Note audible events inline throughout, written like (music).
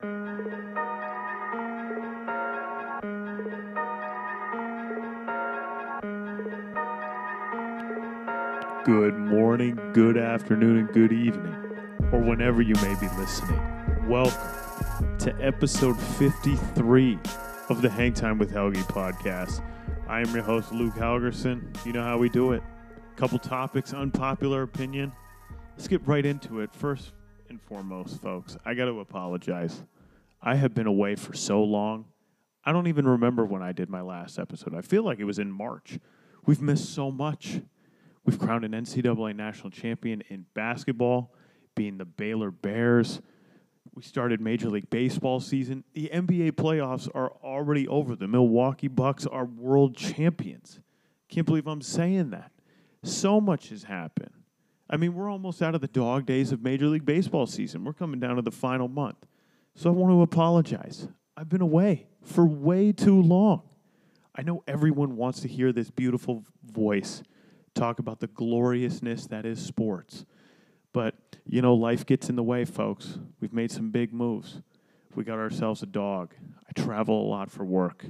Good morning, good afternoon, and good evening, or whenever you may be listening. Welcome to episode 53 of the Hang Time with Helgi podcast. I am your host, Luke Helgerson. You know how we do it. a Couple topics, unpopular opinion. Let's get right into it. First and foremost, folks, I got to apologize. I have been away for so long. I don't even remember when I did my last episode. I feel like it was in March. We've missed so much. We've crowned an NCAA national champion in basketball, being the Baylor Bears. We started Major League Baseball season. The NBA playoffs are already over. The Milwaukee Bucks are world champions. Can't believe I'm saying that. So much has happened. I mean, we're almost out of the dog days of Major League Baseball season. We're coming down to the final month. So I want to apologize. I've been away for way too long. I know everyone wants to hear this beautiful voice talk about the gloriousness that is sports. But, you know, life gets in the way, folks. We've made some big moves. We got ourselves a dog. I travel a lot for work.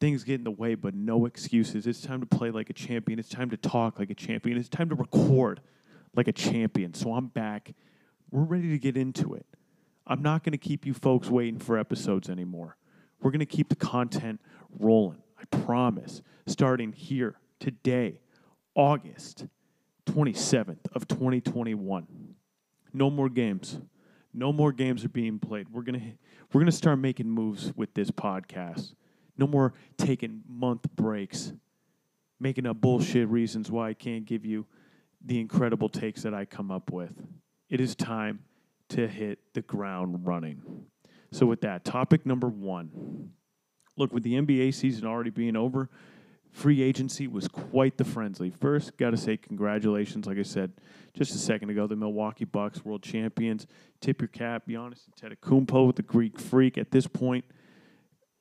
Things get in the way, but no excuses. It's time to play like a champion. It's time to talk like a champion. It's time to record like a champion. So I'm back. We're ready to get into it. I'm not going to keep you folks waiting for episodes anymore. We're going to keep the content rolling. I promise. Starting here today August 27th of 2021. No more games. No more games are being played. We're going to we're going to start making moves with this podcast. No more taking month breaks, making up bullshit reasons why I can't give you the incredible takes that I come up with. It is time to hit the ground running. So with that, topic number 1. Look, with the NBA season already being over, free agency was quite the frenzy. First, got to say congratulations. Like I said just a second ago, the Milwaukee Bucks, world champions. Tip your cap, Giannis Antetokounmpo with the Greek Freak. At this point,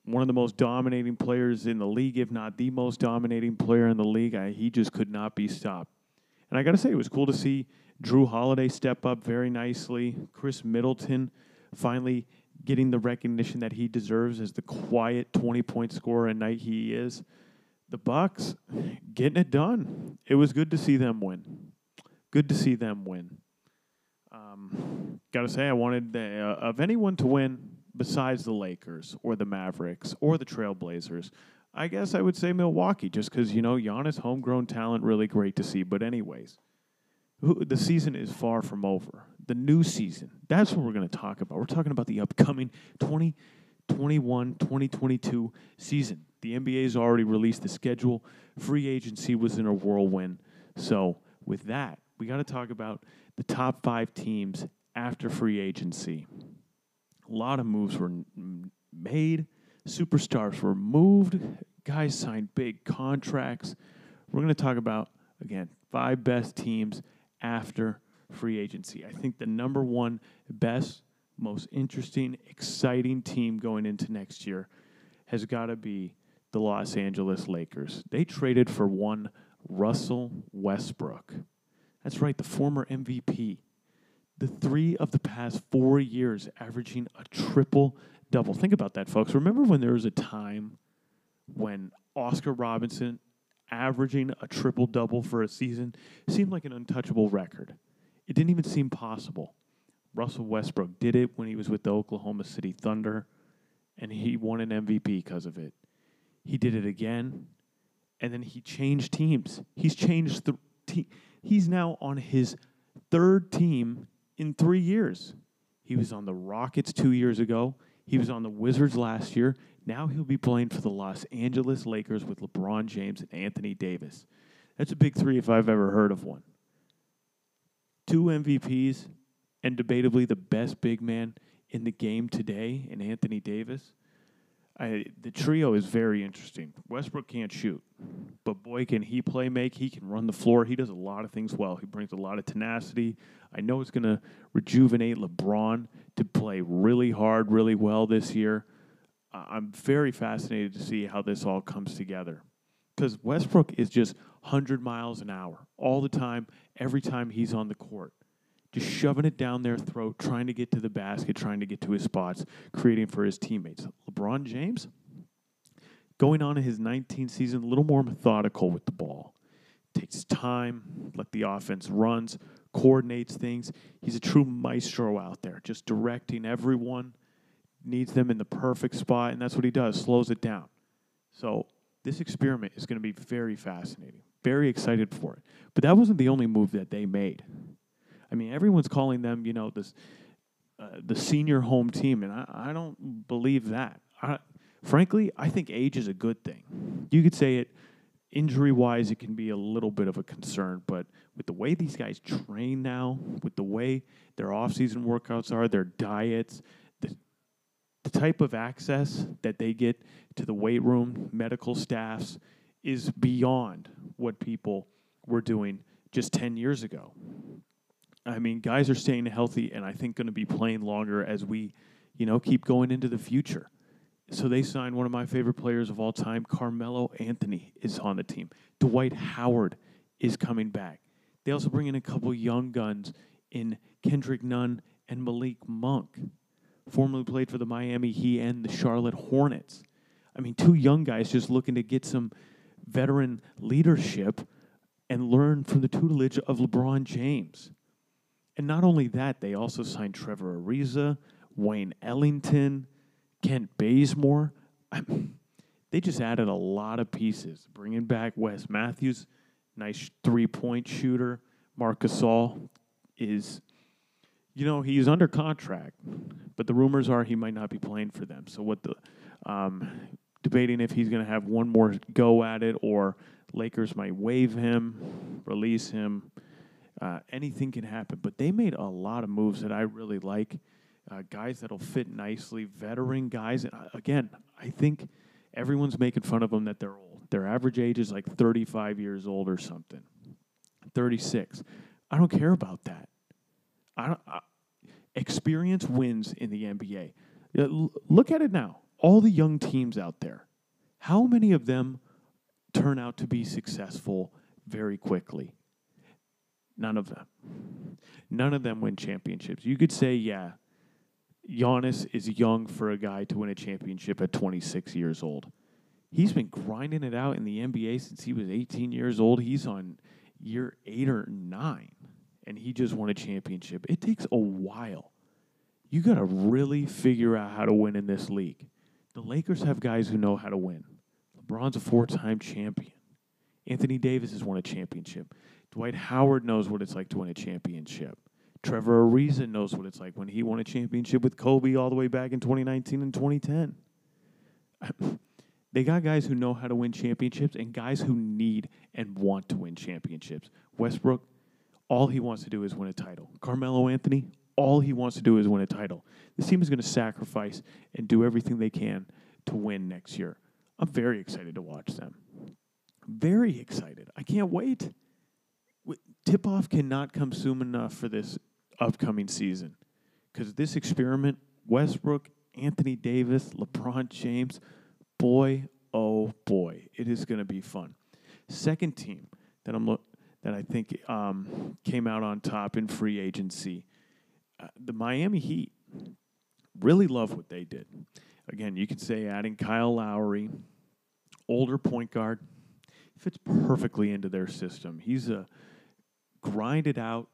one of the most dominating players in the league, if not the most dominating player in the league. I, he just could not be stopped. And I got to say, it was cool to see Jrue Holiday step up very nicely. Khris Middleton finally getting the recognition that he deserves as the quiet 20 point scorer a night he is the Bucks getting it done. It was good to see them win. Good to see them win. Um, Got to say, I wanted the, uh, of anyone to win besides the Lakers or the Mavericks or the Trailblazers. I guess I would say Milwaukee, just because you know Giannis, homegrown talent, really great to see. But anyways, the season is far from over. The new season, that's what we're going to talk about. We're talking about the upcoming 2021 2022 season. The NBA's already released the schedule. Free agency was in a whirlwind. So, with that, we got to talk about the top five teams after free agency. A lot of moves were made, superstars were moved, guys signed big contracts. We're going to talk about, again, five best teams after free agency. I think the number one best, most interesting, exciting team going into next year has got to be the Los Angeles Lakers. They traded for one Russell Westbrook. That's right, the former MVP. The three of the past four years averaging a triple double. Think about that, folks. Remember when there was a time when Oscar Robinson averaging a triple double for a season seemed like an untouchable record? It didn't even seem possible. Russell Westbrook did it when he was with the Oklahoma City Thunder, and he won an MVP because of it. He did it again, and then he changed teams. He's changed the team. He's now on his third team in three years. He was on the Rockets two years ago. He was on the Wizards last year. Now he'll be playing for the Los Angeles Lakers with LeBron James and Anthony Davis. That's a big three if I've ever heard of one. Two MVPs and debatably the best big man in the game today in Anthony Davis. I, the trio is very interesting. Westbrook can't shoot, but boy, can he play make. He can run the floor. He does a lot of things well. He brings a lot of tenacity. I know it's going to rejuvenate LeBron to play really hard, really well this year. I'm very fascinated to see how this all comes together because Westbrook is just 100 miles an hour all the time, every time he's on the court. Just shoving it down their throat, trying to get to the basket, trying to get to his spots, creating for his teammates. LeBron James, going on in his 19th season, a little more methodical with the ball. Takes time, let the offense runs, coordinates things. He's a true maestro out there, just directing everyone, needs them in the perfect spot, and that's what he does, slows it down. So this experiment is going to be very fascinating. Very excited for it. But that wasn't the only move that they made. I mean, everyone's calling them, you know, this uh, the senior home team, and I, I don't believe that. I, frankly, I think age is a good thing. You could say it injury wise, it can be a little bit of a concern, but with the way these guys train now, with the way their off-season workouts are, their diets, the, the type of access that they get to the weight room, medical staffs, is beyond what people were doing just 10 years ago. I mean, guys are staying healthy and I think going to be playing longer as we, you know, keep going into the future. So they signed one of my favorite players of all time, Carmelo Anthony, is on the team. Dwight Howard is coming back. They also bring in a couple young guns in Kendrick Nunn and Malik Monk, formerly played for the Miami Heat and the Charlotte Hornets. I mean, two young guys just looking to get some veteran leadership and learn from the tutelage of LeBron James. And not only that, they also signed Trevor Ariza, Wayne Ellington, Kent Bazemore. they just added a lot of pieces, bringing back Wes Matthews, nice three point shooter. Marc Gasol is, you know, he's under contract, but the rumors are he might not be playing for them. So what the um, debating if he's going to have one more go at it or Lakers might waive him, release him. Uh, anything can happen. But they made a lot of moves that I really like. Uh, guys that'll fit nicely, veteran guys. And uh, again, I think everyone's making fun of them that they're old. Their average age is like 35 years old or something, 36. I don't care about that. I don't, I, experience wins in the NBA. Look at it now all the young teams out there, how many of them turn out to be successful very quickly? None of them. None of them win championships. You could say, yeah, Giannis is young for a guy to win a championship at 26 years old. He's been grinding it out in the NBA since he was 18 years old. He's on year eight or nine, and he just won a championship. It takes a while. You got to really figure out how to win in this league. The Lakers have guys who know how to win. LeBron's a four time champion. Anthony Davis has won a championship. Dwight Howard knows what it's like to win a championship. Trevor Ariza knows what it's like when he won a championship with Kobe all the way back in 2019 and 2010. (laughs) they got guys who know how to win championships and guys who need and want to win championships. Westbrook, all he wants to do is win a title. Carmelo Anthony, all he wants to do is win a title. This team is going to sacrifice and do everything they can to win next year. I'm very excited to watch them. Very excited. I can't wait. Tip off cannot come soon enough for this upcoming season because this experiment, Westbrook, Anthony Davis, LeBron James, boy, oh boy, it is going to be fun. Second team that I'm lo- that I think um, came out on top in free agency uh, the Miami Heat really love what they did. Again, you could say adding Kyle Lowry, older point guard, fits perfectly into their system. He's a grinded out,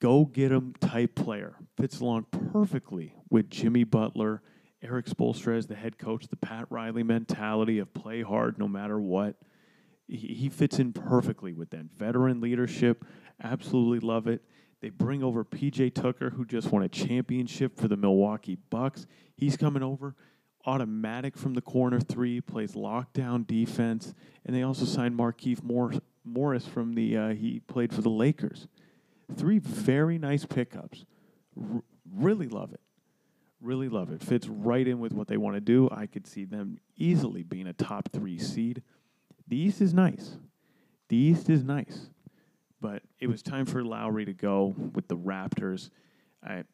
go get him type player. Fits along perfectly with Jimmy Butler, Erik Spoelstra as the head coach, the Pat Riley mentality of play hard no matter what. He, fits in perfectly with them. Veteran leadership, absolutely love it. They bring over PJ Tucker, who just won a championship for the Milwaukee Bucks. He's coming over. Automatic from the corner three, plays lockdown defense. And they also signed Markieff Morris from the, uh, he played for the Lakers. Three very nice pickups. R- really love it. Really love it. Fits right in with what they want to do. I could see them easily being a top three seed. The East is nice. The East is nice but it was time for Lowry to go with the Raptors. I,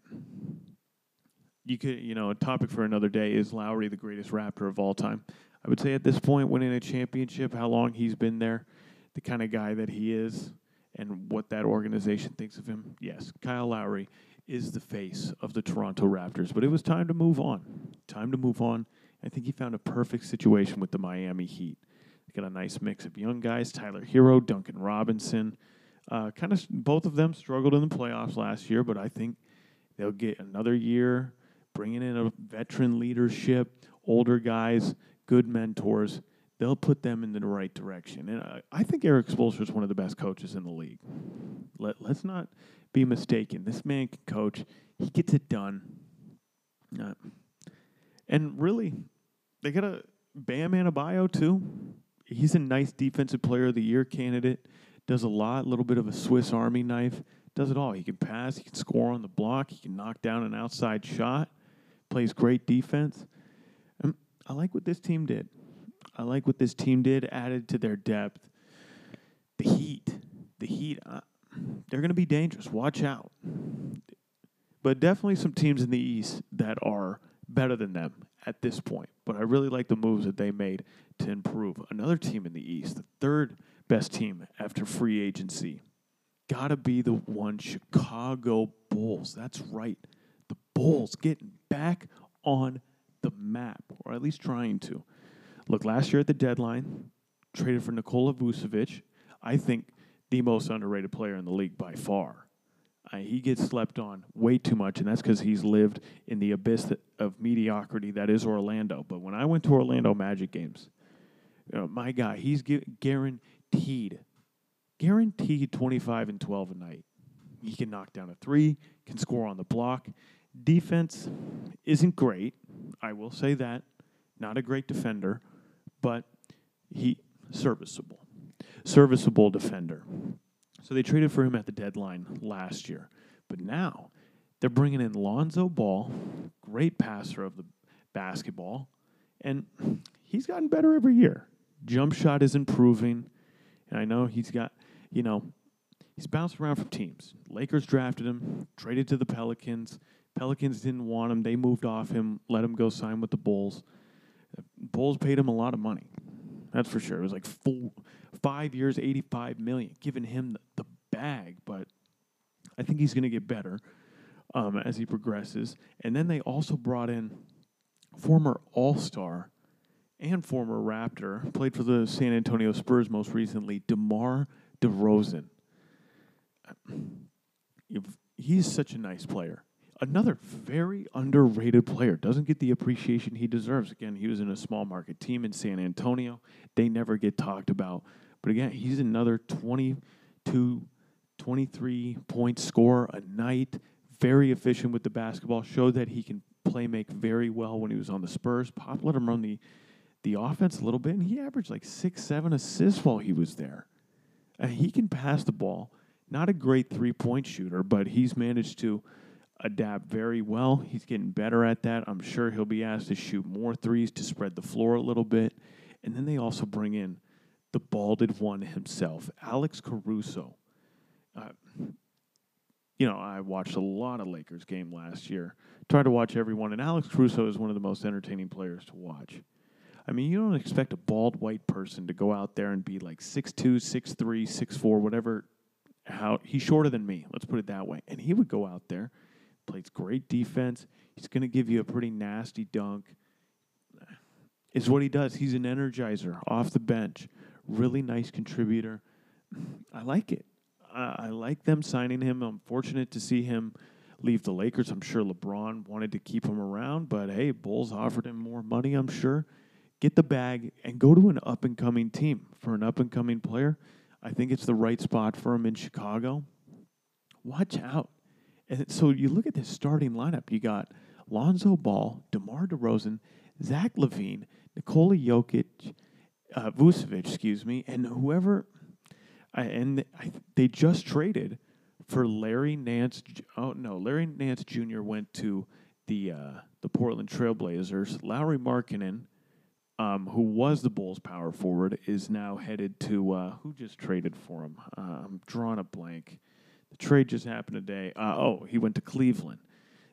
you could, you know, a topic for another day is Lowry the greatest Raptor of all time. I would say at this point, winning a championship, how long he's been there, the kind of guy that he is, and what that organization thinks of him, yes, Kyle Lowry is the face of the Toronto Raptors. But it was time to move on. Time to move on. I think he found a perfect situation with the Miami Heat. They got a nice mix of young guys Tyler Herro, Duncan Robinson. Uh, kind of both of them struggled in the playoffs last year, but I think they'll get another year bringing in a veteran leadership, older guys, good mentors. They'll put them in the right direction. And I, I think Erik Spoelstra is one of the best coaches in the league. Let, let's not be mistaken. This man can coach. He gets it done. Uh, and really, they got a Bam Adebayo too. He's a nice defensive player of the year candidate. Does a lot, a little bit of a Swiss Army knife. Does it all. He can pass. He can score on the block. He can knock down an outside shot. Plays great defense. And um, I like what this team did. I like what this team did. Added to their depth. The Heat. The Heat. Uh, they're going to be dangerous. Watch out. But definitely some teams in the East that are better than them at this point. But I really like the moves that they made to improve. Another team in the East, the third best team after free agency, got to be the one Chicago Bulls. That's right. The Bulls getting back on the map, or at least trying to. Look, last year at the deadline, traded for Nikola Vucevic. I think the most underrated player in the league by far. Uh, he gets slept on way too much, and that's because he's lived in the abyss that, of mediocrity that is Orlando. But when I went to Orlando Magic games, you know, my guy, he's gu- guaranteed, guaranteed 25 and 12 a night. He can knock down a three, can score on the block. Defense isn't great, I will say that. Not a great defender, but he serviceable serviceable defender. So they traded for him at the deadline last year. But now they're bringing in Lonzo Ball, great passer of the basketball, and he's gotten better every year. Jump shot is improving, and I know he's got, you know, he's bounced around from teams. Lakers drafted him, traded to the Pelicans. Pelicans didn't want him. They moved off him, let him go sign with the Bulls. Bulls paid him a lot of money. That's for sure. It was like four, five years, 85 million, giving him the, the bag. But I think he's going to get better um, as he progresses. And then they also brought in former All Star and former Raptor, played for the San Antonio Spurs most recently, DeMar DeRozan. He's such a nice player another very underrated player. Doesn't get the appreciation he deserves. Again, he was in a small market team in San Antonio. They never get talked about. But again, he's another 22, 23 point scorer a night. Very efficient with the basketball. Showed that he can play make very well when he was on the Spurs. Pop let him run the, the offense a little bit, and he averaged like six, seven assists while he was there. Uh, he can pass the ball. Not a great three point shooter, but he's managed to adapt very well. He's getting better at that. I'm sure he'll be asked to shoot more threes to spread the floor a little bit. And then they also bring in the balded one himself, Alex Caruso. Uh, you know, I watched a lot of Lakers game last year. Tried to watch everyone, and Alex Caruso is one of the most entertaining players to watch. I mean, you don't expect a bald white person to go out there and be like 6'2", 6'3", 6'4", whatever. How he's shorter than me. Let's put it that way. And he would go out there plays great defense. He's going to give you a pretty nasty dunk. Is what he does. He's an energizer off the bench. Really nice contributor. I like it. I, I like them signing him. I'm fortunate to see him leave the Lakers. I'm sure LeBron wanted to keep him around, but hey, Bulls offered him more money, I'm sure. Get the bag and go to an up and coming team for an up and coming player. I think it's the right spot for him in Chicago. Watch out. And so you look at this starting lineup. You got Lonzo Ball, DeMar DeRozan, Zach LaVine, Nikola Jokic, uh, Vucevic, excuse me, and whoever. And I, they just traded for Larry Nance. Oh no, Larry Nance Jr. went to the uh, the Portland Trailblazers. Lauri Markkanen, um, who was the Bulls' power forward, is now headed to uh, who just traded for him. Uh, I'm drawing a blank. The trade just happened today. Uh, oh, he went to Cleveland,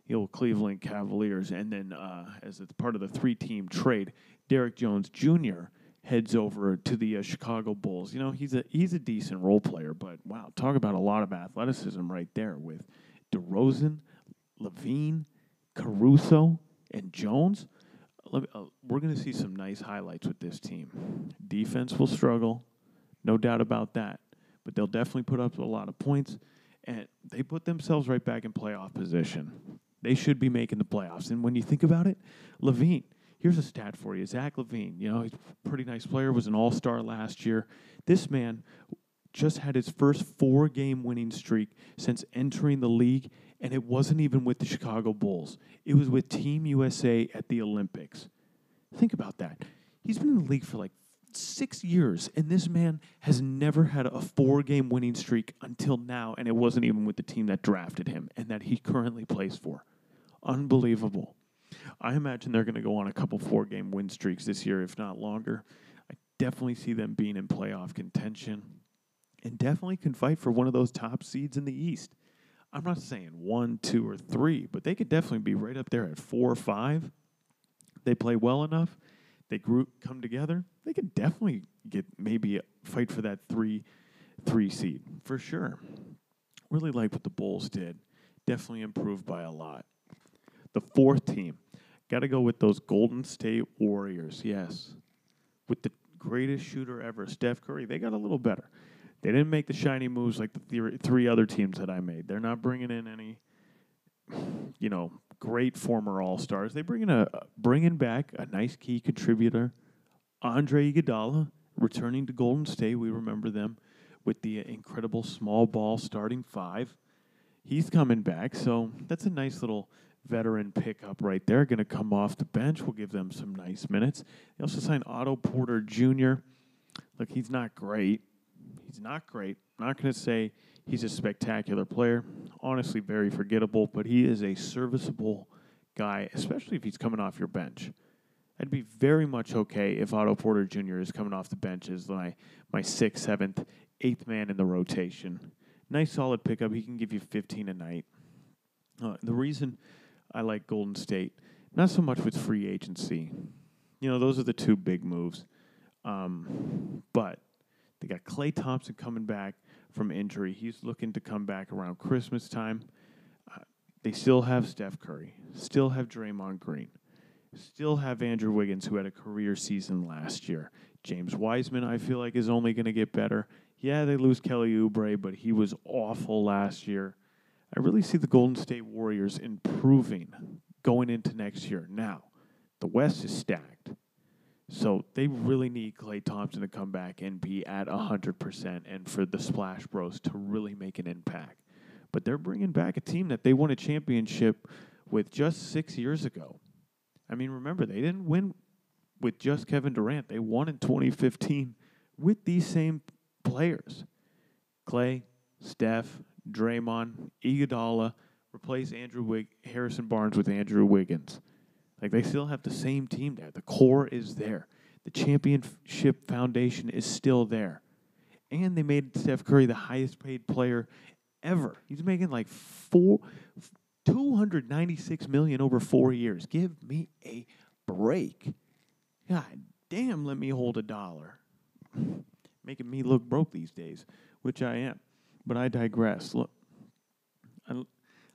the old Cleveland Cavaliers, and then uh, as part of the three-team trade, Derrick Jones Jr. heads over to the uh, Chicago Bulls. You know, he's a he's a decent role player, but wow, talk about a lot of athleticism right there with DeRozan, LaVine, Caruso, and Jones. Me, uh, we're going to see some nice highlights with this team. Defense will struggle, no doubt about that, but they'll definitely put up a lot of points, and they put themselves right back in playoff position. They should be making the playoffs. And when you think about it, LaVine, here's a stat for you. Zach LaVine, you know, he's a pretty nice player, was an all star last year. This man just had his first four game winning streak since entering the league, and it wasn't even with the Chicago Bulls. It was with Team USA at the Olympics. Think about that. He's been in the league for like six years, and this man has never had a four game winning streak until now, and it wasn't even with the team that drafted him and that he currently plays for. Unbelievable. I imagine they're going to go on a couple four game win streaks this year, if not longer. I definitely see them being in playoff contention and definitely can fight for one of those top seeds in the East. I'm not saying one, two, or three, but they could definitely be right up there at four or five. They play well enough. They group come together. They could definitely get maybe fight for that three, three seed for sure. Really like what the Bulls did. Definitely improved by a lot. The fourth team, got to go with those Golden State Warriors. Yes, with the greatest shooter ever, Steph Curry. They got a little better. They didn't make the shiny moves like the three other teams that I made. They're not bringing in any, you know, great former All Stars. They bring in a bringing back a nice key contributor, Andre Iguodala, returning to Golden State. We remember them with the incredible small ball starting five. He's coming back, so that's a nice little veteran pickup right there. Going to come off the bench. We'll give them some nice minutes. They also signed Otto Porter Jr. Look, he's not great. He's not great. I'm not going to say he's a spectacular player. Honestly, very forgettable, but he is a serviceable guy, especially if he's coming off your bench. I'd be very much okay if Otto Porter Jr. is coming off the bench as my, my sixth, seventh, eighth man in the rotation. Nice solid pickup. He can give you 15 a night. Uh, the reason I like Golden State. Not so much with free agency. You know, those are the two big moves. Um, but they got Klay Thompson coming back from injury. He's looking to come back around Christmas time. Uh, they still have Steph Curry, still have Draymond Green, still have Andrew Wiggins, who had a career season last year. James Wiseman, I feel like, is only going to get better. Yeah, they lose Kelly Oubre, but he was awful last year. I really see the Golden State Warriors improving going into next year. Now, the West is stacked. So they really need Klay Thompson to come back and be at 100% and for the Splash Bros to really make an impact. But they're bringing back a team that they won a championship with just six years ago. I mean, remember, they didn't win with just Kevin Durant. They won in 2015 with these same players Klay, Steph, Draymond, Iguodala, replace Andrew Wig- Harrison Barnes with Andrew Wiggins. Like they still have the same team there. The core is there. The championship foundation is still there. And they made Steph Curry the highest paid player ever. He's making like four, 296 million over four years. Give me a break. God damn, let me hold a dollar. Making me look broke these days, which I am. But I digress. Look, I,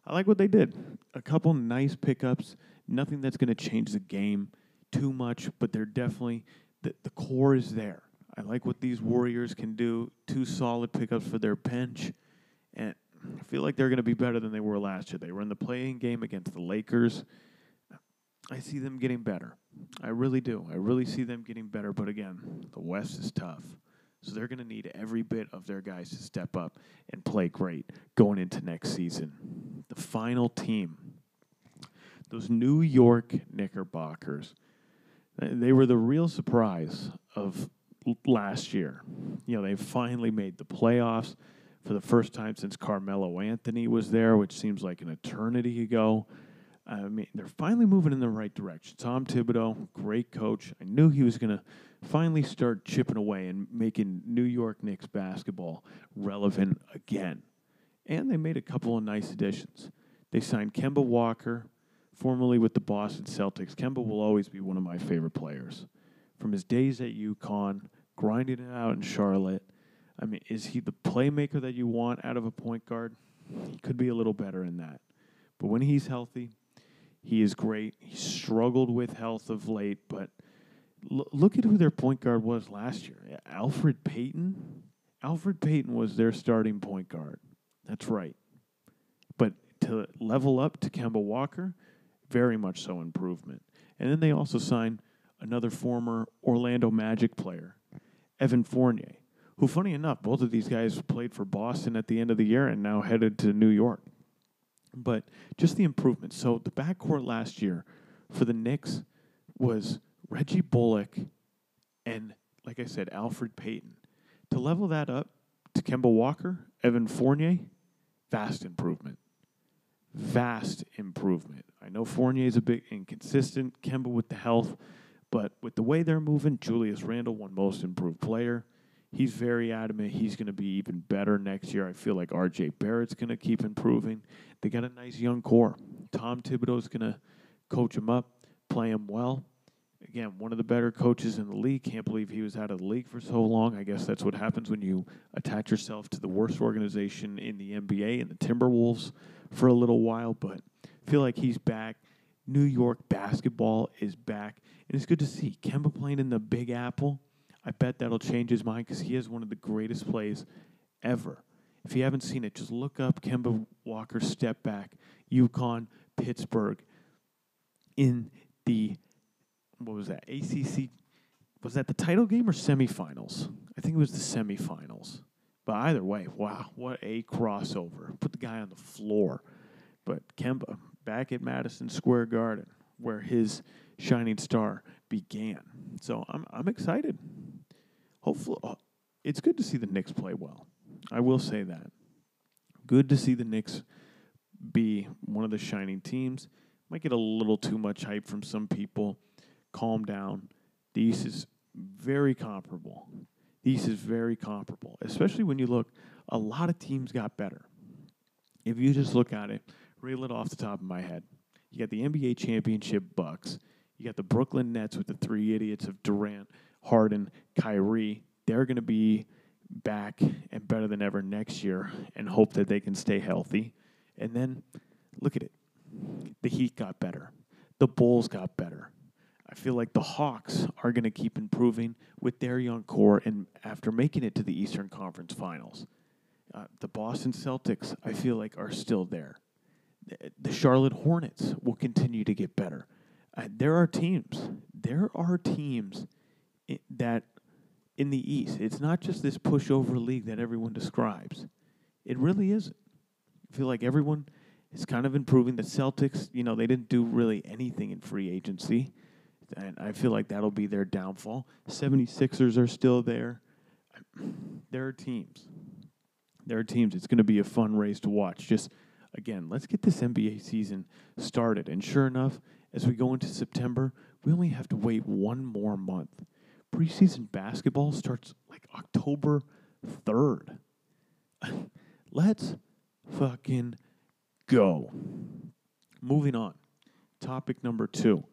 I like what they did. A couple nice pickups. Nothing that's going to change the game too much, but they're definitely the, the core is there. I like what these Warriors can do. Two solid pickups for their bench, and I feel like they're going to be better than they were last year. They were in the playing game against the Lakers. I see them getting better. I really do. I really see them getting better. But again, the West is tough. So they're going to need every bit of their guys to step up and play great going into next season. The final team, those New York Knickerbockers, they were the real surprise of last year. You know, they finally made the playoffs for the first time since Carmelo Anthony was there, which seems like an eternity ago. I mean, they're finally moving in the right direction. Tom Thibodeau, great coach. I knew he was going to finally start chipping away and making New York Knicks basketball relevant again. And they made a couple of nice additions. They signed Kemba Walker, formerly with the Boston Celtics. Kemba will always be one of my favorite players from his days at UConn, grinding it out in Charlotte. I mean, is he the playmaker that you want out of a point guard? He could be a little better in that. But when he's healthy, he is great. He struggled with health of late, but l- look at who their point guard was last year. Alfred Payton. Alfred Payton was their starting point guard. That's right. But to level up to Kemba Walker, very much so improvement. And then they also signed another former Orlando Magic player, Evan Fournier, who, funny enough, both of these guys played for Boston at the end of the year and now headed to New York. But just the improvement. So the backcourt last year for the Knicks was Reggie Bullock and, like I said, Alfred Payton. To level that up to Kemba Walker, Evan Fournier, vast improvement. Vast improvement. I know Fournier is a bit inconsistent, Kemba with the health, but with the way they're moving, Julius Randle won most improved player. He's very adamant he's going to be even better next year. I feel like RJ Barrett's going to keep improving. They got a nice young core. Tom Thibodeau's going to coach him up, play him well. Again, one of the better coaches in the league. Can't believe he was out of the league for so long. I guess that's what happens when you attach yourself to the worst organization in the NBA and the Timberwolves for a little while. But feel like he's back. New York basketball is back. And it's good to see Kemba playing in the Big Apple I bet that'll change his mind because he has one of the greatest plays ever. If you haven't seen it, just look up Kemba Walker step back, UConn, Pittsburgh, in the what was that ACC? Was that the title game or semifinals? I think it was the semifinals. But either way, wow, what a crossover! Put the guy on the floor. But Kemba back at Madison Square Garden, where his shining star began. So I'm I'm excited hopefully, uh, it's good to see the Knicks play well. I will say that. Good to see the Knicks be one of the shining teams. Might get a little too much hype from some people. Calm down. The East is very comparable. The East is very comparable, especially when you look. A lot of teams got better. If you just look at it, reel it off the top of my head. You got the NBA championship Bucks. You got the Brooklyn Nets with the three idiots of Durant, Harden, Kyrie, they're going to be back and better than ever next year and hope that they can stay healthy. And then look at it. The Heat got better. The Bulls got better. I feel like the Hawks are going to keep improving with their young core and after making it to the Eastern Conference Finals. Uh, the Boston Celtics, I feel like, are still there. The Charlotte Hornets will continue to get better. Uh, there are teams. There are teams that in the East, it's not just this pushover league that everyone describes. It really isn't. I feel like everyone is kind of improving. The Celtics, you know, they didn't do really anything in free agency. And I feel like that'll be their downfall. 76ers are still there. There are teams. There are teams. It's going to be a fun race to watch. Just, again, let's get this NBA season started. And sure enough, as we go into September, we only have to wait one more month preseason basketball starts like October 3rd. (laughs) Let's fucking go. Moving on. Topic number two.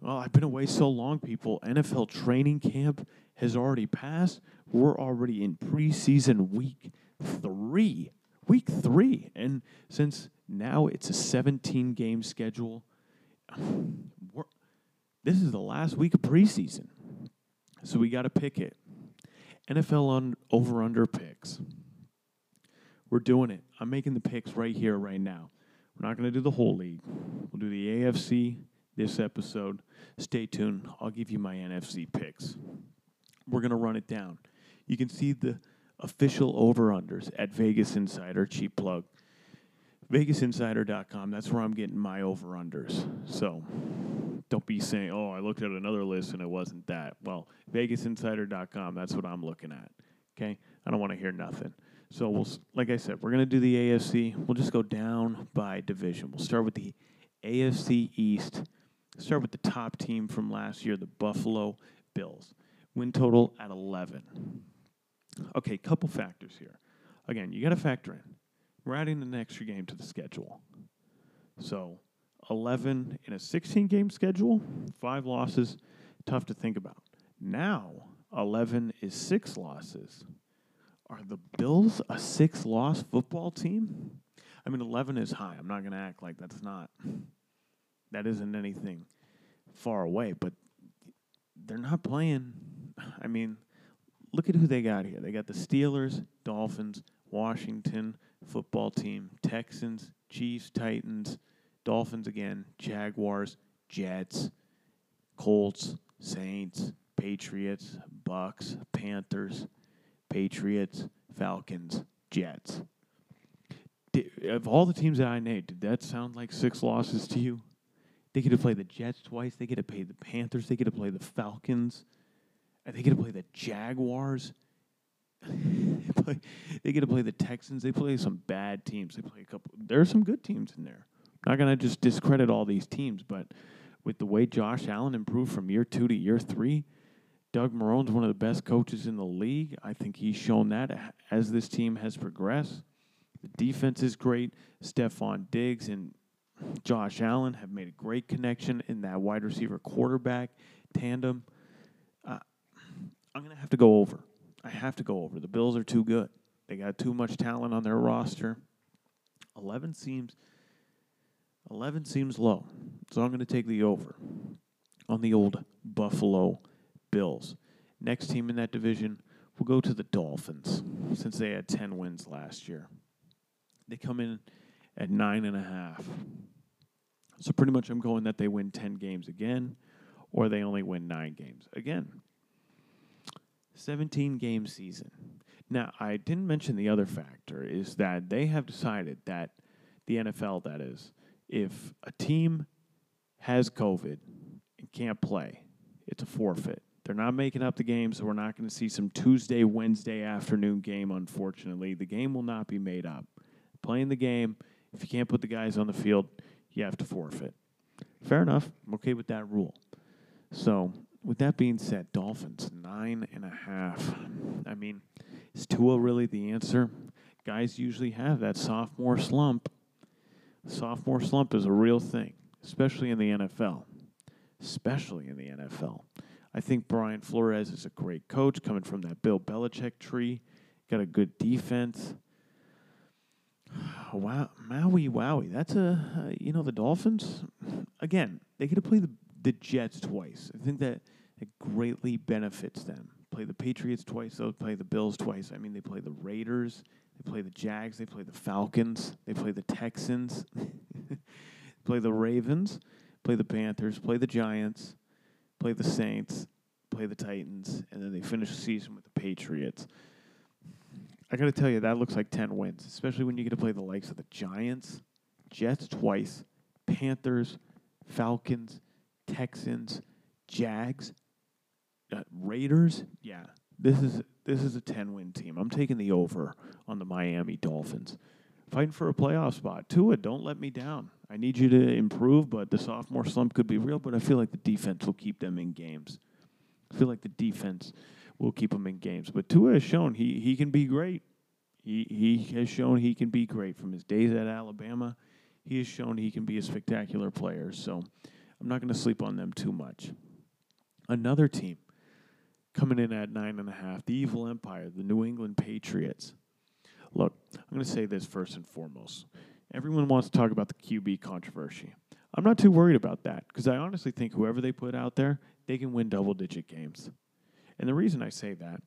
Well, I've been away so long, people. NFL training camp has already passed. We're already in preseason week three. Week three. And since now it's a 17 game schedule, (sighs) this is the last week of preseason. So we got to pick it. NFL on over under picks. We're doing it. I'm making the picks right here, right now. We're not going to do the whole league. We'll do the AFC this episode. Stay tuned. I'll give you my NFC picks. We're going to run it down. You can see the official over unders at Vegas Insider, cheap plug. VegasInsider.com. That's where I'm getting my over unders. So don't be saying, oh, I looked at another list and it wasn't that. Well, VegasInsider.com, that's what I'm looking at. Okay? I don't want to hear nothing. So, we'll, like I said, we're going to do the AFC. We'll just go down by division. We'll start with the AFC East. Start with the top team from last year, the Buffalo Bills. Win total at 11. Okay, couple factors here. Again, you got to factor in. We're adding an extra game to the schedule. So, 11 in a 16 game schedule, five losses, tough to think about. Now, 11 is six losses. Are the Bills a six loss football team? I mean, 11 is high. I'm not going to act like that's not. That isn't anything far away, but they're not playing. I mean, look at who they got here. They got the Steelers, Dolphins, Washington football team, Texans, Chiefs, Titans, Dolphins again, Jaguars, Jets, Colts, Saints, Patriots, Bucks, Panthers, Patriots, Falcons, Jets. Did, of all the teams that I named, did that sound like six losses to you? They get to play the Jets twice. They get to play the Panthers. They get to play the Falcons. And they get to play the Jaguars. (laughs) they, play, they get to play the Texans. They play some bad teams. They play a couple. There are some good teams in there. I'm not gonna just discredit all these teams, but with the way Josh Allen improved from year two to year three, Doug Marrone's one of the best coaches in the league. I think he's shown that as this team has progressed. The defense is great. Stefon Diggs and Josh Allen have made a great connection in that wide receiver quarterback tandem. Uh, I'm going to have to go over. I have to go over. The Bills are too good. They got too much talent on their roster. 11 seems 11 seems low. So I'm going to take the over on the old Buffalo Bills. Next team in that division, we'll go to the Dolphins since they had 10 wins last year. They come in at nine and a half. So pretty much I'm going that they win 10 games again or they only win nine games again. 17 game season. Now, I didn't mention the other factor is that they have decided that the NFL, that is, if a team has COVID and can't play, it's a forfeit. They're not making up the game, so we're not going to see some Tuesday, Wednesday afternoon game, unfortunately. The game will not be made up. Playing the game, if you can't put the guys on the field, you have to forfeit. Fair enough. I'm okay with that rule. So, with that being said, Dolphins, nine and a half. I mean, is Tua really the answer? Guys usually have that sophomore slump. Sophomore slump is a real thing, especially in the NFL. Especially in the NFL. I think Brian Flores is a great coach coming from that Bill Belichick tree. Got a good defense. Wow, Maui, wowie. That's a uh, you know the Dolphins. Again, they get to play the the Jets twice. I think that it greatly benefits them. Play the Patriots twice. They'll play the Bills twice. I mean, they play the Raiders. They play the Jags. They play the Falcons. They play the Texans. play the Ravens. Play the Panthers. Play the Giants. Play the Saints. Play the Titans, and then they finish the season with the Patriots. I got to tell you, that looks like 10 wins, especially when you get to play the likes of the Giants, Jets twice, Panthers, Falcons, Texans, Jags, uh, Raiders. Yeah, this is this is a 10 win team. I'm taking the over on the Miami Dolphins. Fighting for a playoff spot. Tua, don't let me down. I need you to improve, but the sophomore slump could be real, but I feel like the defense will keep them in games. I feel like the defense will keep them in games. But Tua has shown he, he can be great. He, he has shown he can be great from his days at Alabama. He has shown he can be a spectacular player. So I'm not going to sleep on them too much. Another team coming in at nine and a half, the Evil Empire, the New England Patriots. Look, I'm going to say this first and foremost. Everyone wants to talk about the QB controversy. I'm not too worried about that because I honestly think whoever they put out there, they can win double digit games. And the reason I say that,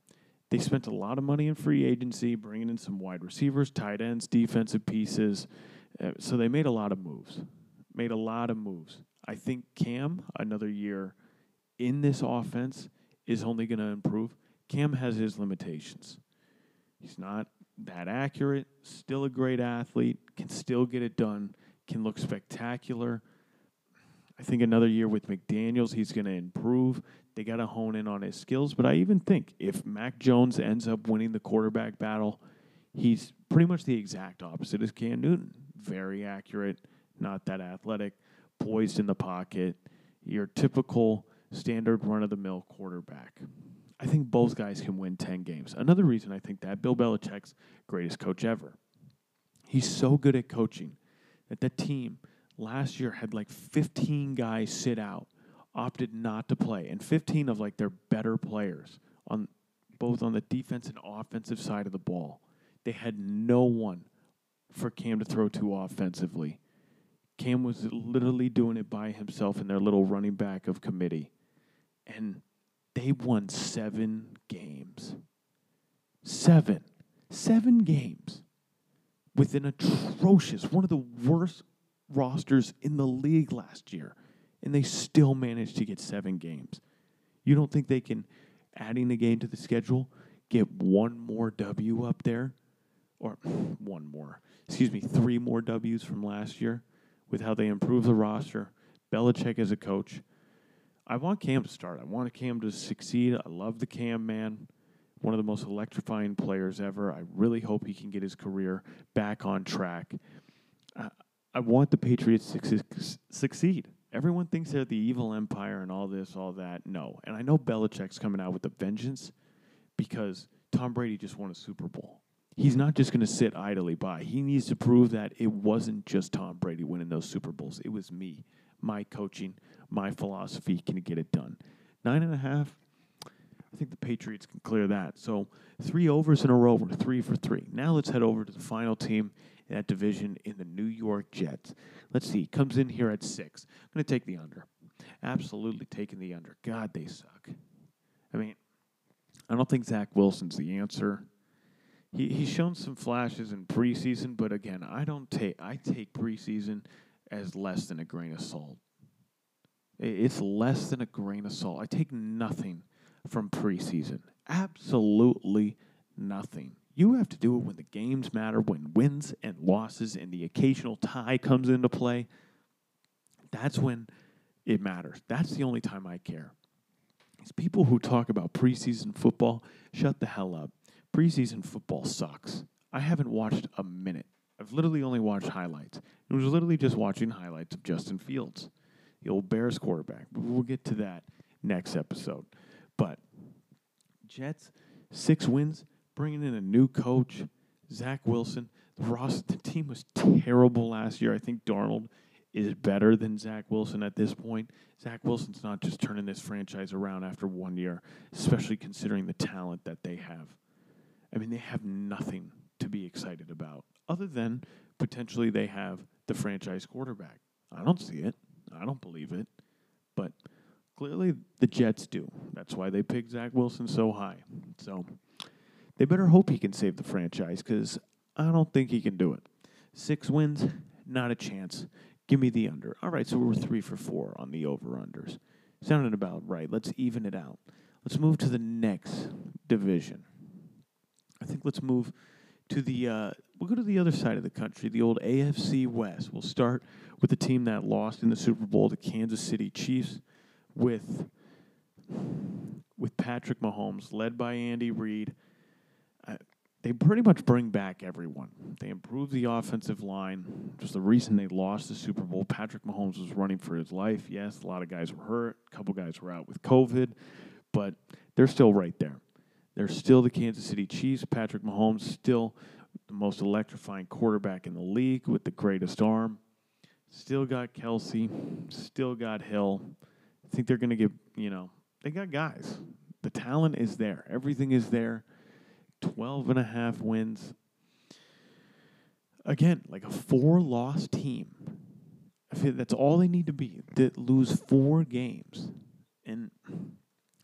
they spent a lot of money in free agency, bringing in some wide receivers, tight ends, defensive pieces. Uh, so they made a lot of moves. Made a lot of moves. I think Cam, another year in this offense, is only going to improve. Cam has his limitations. He's not that accurate, still a great athlete, can still get it done, can look spectacular. I think another year with McDaniels, he's going to improve. They got to hone in on his skills. But I even think if Mac Jones ends up winning the quarterback battle, he's pretty much the exact opposite as Cam Newton. Very accurate, not that athletic, poised in the pocket. Your typical standard run of the mill quarterback. I think both guys can win 10 games. Another reason I think that Bill Belichick's greatest coach ever. He's so good at coaching that the team last year had like 15 guys sit out opted not to play, and 15 of like their better players on both on the defense and offensive side of the ball. They had no one for Cam to throw to offensively. Cam was literally doing it by himself in their little running back of committee. And they won seven games. Seven. Seven games with an atrocious, one of the worst rosters in the league last year. And they still managed to get seven games. You don't think they can, adding a game to the schedule, get one more W up there? Or one more, excuse me, three more W's from last year with how they improve the roster. Belichick as a coach. I want Cam to start. I want Cam to succeed. I love the Cam man. One of the most electrifying players ever. I really hope he can get his career back on track. I, want the Patriots to su- succeed. Everyone thinks they're the evil empire and all this, all that. No. And I know Belichick's coming out with a vengeance because Tom Brady just won a Super Bowl. He's not just going to sit idly by. He needs to prove that it wasn't just Tom Brady winning those Super Bowls. It was me, my coaching, my philosophy can get it done. Nine and a half, I think the Patriots can clear that. So three overs in a row. We're three for three. Now let's head over to the final team in that division in the New York Jets. Let's see. Comes in here at six. I'm going to take the under. Absolutely taking the under. God, they suck. I mean, I don't think Zach Wilson's the answer. He he's shown some flashes in preseason, but again, I don't take I take preseason as less than a grain of salt. It's less than a grain of salt. I take nothing from preseason. Absolutely nothing. You have to do it when the games matter, when wins and losses and the occasional tie comes into play. That's when it matters. That's the only time I care. These people who talk about preseason football, shut the hell up. Preseason football sucks. I haven't watched a minute. I've literally only watched highlights. It was literally just watching highlights of Justin Fields, the old Bears quarterback. We'll get to that next episode. But Jets, six wins, bringing in a new coach, Zach Wilson. The Ross, the team was terrible last year. I think Darnold is better than Zach Wilson at this point. Zach Wilson's not just turning this franchise around after one year, especially considering the talent that they have. I mean, they have nothing to be excited about other than potentially they have the franchise quarterback. I don't see it. I don't believe it. But clearly the Jets do. That's why they picked Zach Wilson so high. So they better hope he can save the franchise because I don't think he can do it. Six wins, not a chance. Give me the under. All right, so we're three for four on the over unders. Sounded about right. Let's even it out. Let's move to the next division. I think let's move to the. Uh, we'll go to the other side of the country, the old AFC West. We'll start with the team that lost in the Super Bowl, the Kansas City Chiefs, with with Patrick Mahomes, led by Andy Reid. Uh, they pretty much bring back everyone. They improve the offensive line. Just the reason they lost the Super Bowl, Patrick Mahomes was running for his life. Yes, a lot of guys were hurt. A couple guys were out with COVID, but they're still right there. They're still the Kansas City Chiefs. Patrick Mahomes still the most electrifying quarterback in the league with the greatest arm. Still got Kelce. Still got Hill. I think they're going to get, you know, they got guys. The talent is there. Everything is there. 12 and a half wins. Again, like a four loss team. I feel that's all they need to be. To lose four games. And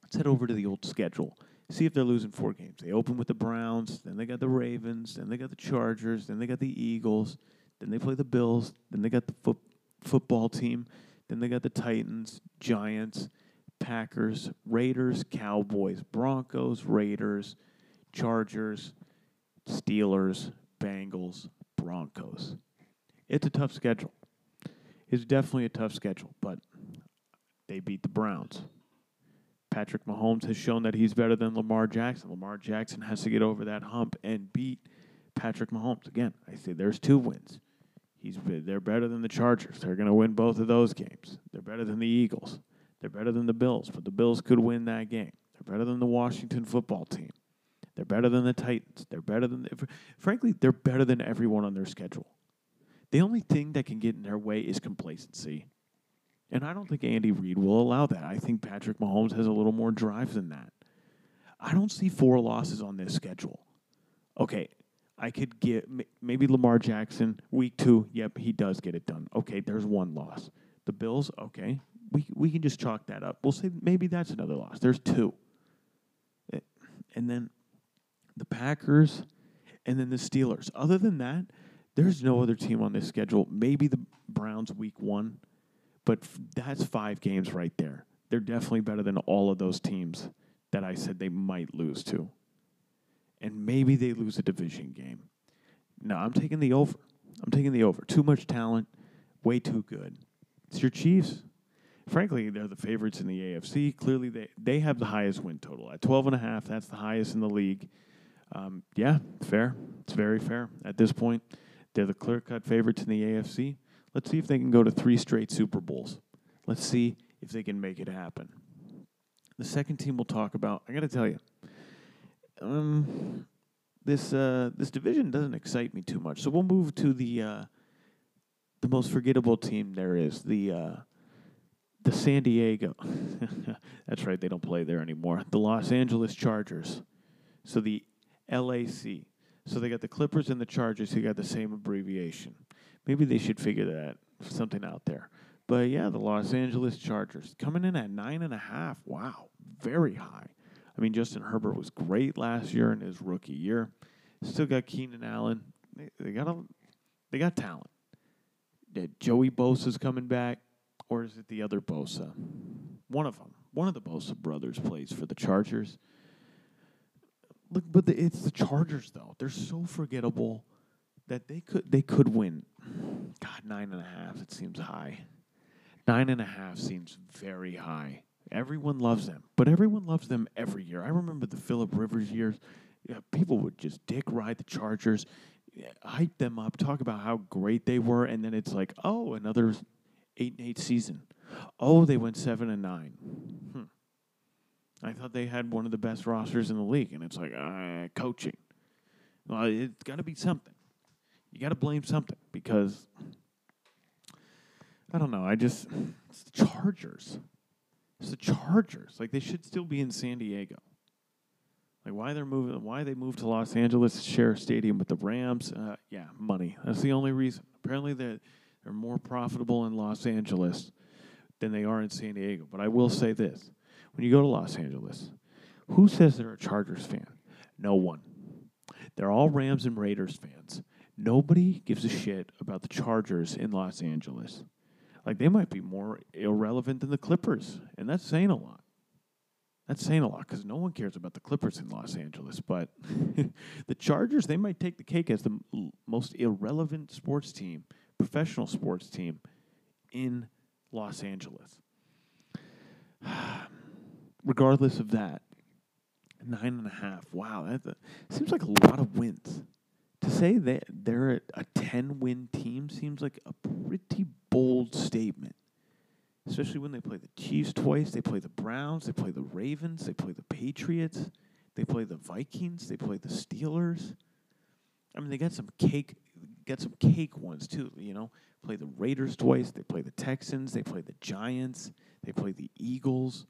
let's head over to the old schedule see if they're losing four games. They open with the Browns, then they got the Ravens, then they got the Chargers, then they got the Eagles, then they play the Bills, then they got the fo- football team, then they got the Titans, Giants, Packers, Raiders, Cowboys, Broncos, Raiders, Chargers, Steelers, Bengals, Broncos. It's a tough schedule. It's definitely a tough schedule, but they beat the Browns. Patrick Mahomes has shown that he's better than Lamar Jackson. Lamar Jackson has to get over that hump and beat Patrick Mahomes. Again, I say there's two wins. He's they're better than the Chargers. They're going to win both of those games. They're better than the Eagles. They're better than the Bills, but the Bills could win that game. They're better than the Washington football team. They're better than the Titans. They're better than frankly, they're better than everyone on their schedule. The only thing that can get in their way is complacency. And I don't think Andy Reid will allow that. I think Patrick Mahomes has a little more drive than that. I don't see four losses on this schedule. Okay, I could get maybe Lamar Jackson week two. Yep, he does get it done. Okay, there's one loss. The Bills. Okay, we we can just chalk that up. We'll say maybe that's another loss. There's two. Eh, and then the Packers, and then the Steelers. Other than that, there's no other team on this schedule. Maybe the Browns week one, but that's five games right there. They're definitely better than all of those teams that I said they might lose to. And maybe they lose a division game. No, I'm taking the over. I'm taking the over. Too much talent, way too good. It's your Chiefs. Frankly, they're the favorites in the AFC. Clearly, they, they have the highest win total. At 12 and a half, that's the highest in the league. Um, yeah, fair. It's very fair. At this point, they're the clear cut favorites in the AFC. Let's see if they can go to three straight Super Bowls. Let's see if they can make it happen. The second team we'll talk about, I got to tell you, um, this uh, this division doesn't excite me too much. So we'll move to the uh, the most forgettable team there is the uh, the San Diego. (laughs) That's right, they don't play there anymore. The Los Angeles Chargers. So the LAC. So they got the Clippers and the Chargers who got the same abbreviation. Maybe they should figure that something out there. But yeah, the Los Angeles Chargers coming in at nine and a half. Wow, very high. I mean, Justin Herbert was great last year in his rookie year. Still got Keenan Allen. They, they got a, they got talent. That Joey Bosa's coming back, or is it the other Bosa? One of them. One of the Bosa brothers plays for the Chargers. Look, but the, it's the Chargers though. They're so forgettable that they could they could win. God, nine and a half. It seems high. Nine and a half seems very high. Everyone loves them, but everyone loves them every year. I remember the Philip Rivers years. People would just dick ride the Chargers, hype them up, talk about how great they were, and then it's like, oh, another eight and eight season. Oh, they went seven and nine. Hmm. I thought they had one of the best rosters in the league, and it's like uh, coaching. Well, it's got to be something. You got to blame something because I don't know. I just it's the Chargers. It's the Chargers. Like they should still be in San Diego. Like why they're moving? Why they moved to Los Angeles to share a stadium with the Rams? Uh, yeah, money. That's the only reason. Apparently they're they're more profitable in Los Angeles than they are in San Diego. But I will say this: when you go to Los Angeles, who says they're a Chargers fan? No one. They're all Rams and Raiders fans. Nobody gives a shit about the Chargers in Los Angeles. Like they might be more irrelevant than the Clippers, and that's saying a lot. That's saying a lot because no one cares about the Clippers in Los Angeles. But (laughs) the Chargers, they might take the cake as the m- most irrelevant sports team, professional sports team in Los Angeles. (sighs) Regardless of that, nine and a half. Wow, that seems like a lot of wins to say that they're a 10 win team seems like a pretty bold statement. Especially when they play the Chiefs twice, they play the Browns, they play the Ravens, they play the Patriots, they play the Vikings, they play the Steelers. I mean, they got some cake, got some cake ones too. You know, play the Raiders twice, they play the Texans, they play the Giants, they play the Eagles,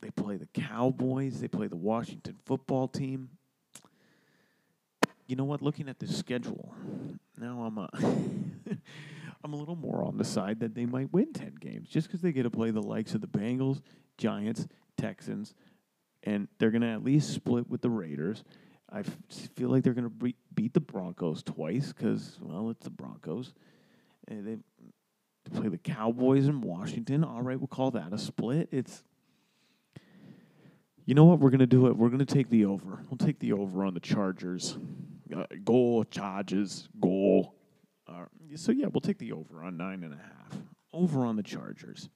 they play the Cowboys, they play the Washington Football Team you know what? Looking at the schedule, now I'm a, (laughs) I'm a little more on the side that they might win ten games just because they get to play the likes of the Bengals, Giants, Texans, and they're to at least split with the Raiders. I f- feel like they're going to beat the Broncos twice because, well, it's the Broncos. And they, they play the Cowboys in Washington. All right, we'll call that a split. It's you know what? We're going to do it. We're going to take the over. We'll take the over on the Chargers. Uh, goal, charges, goal. Uh, so, yeah, we'll take the over on nine and a half. Over on the Chargers.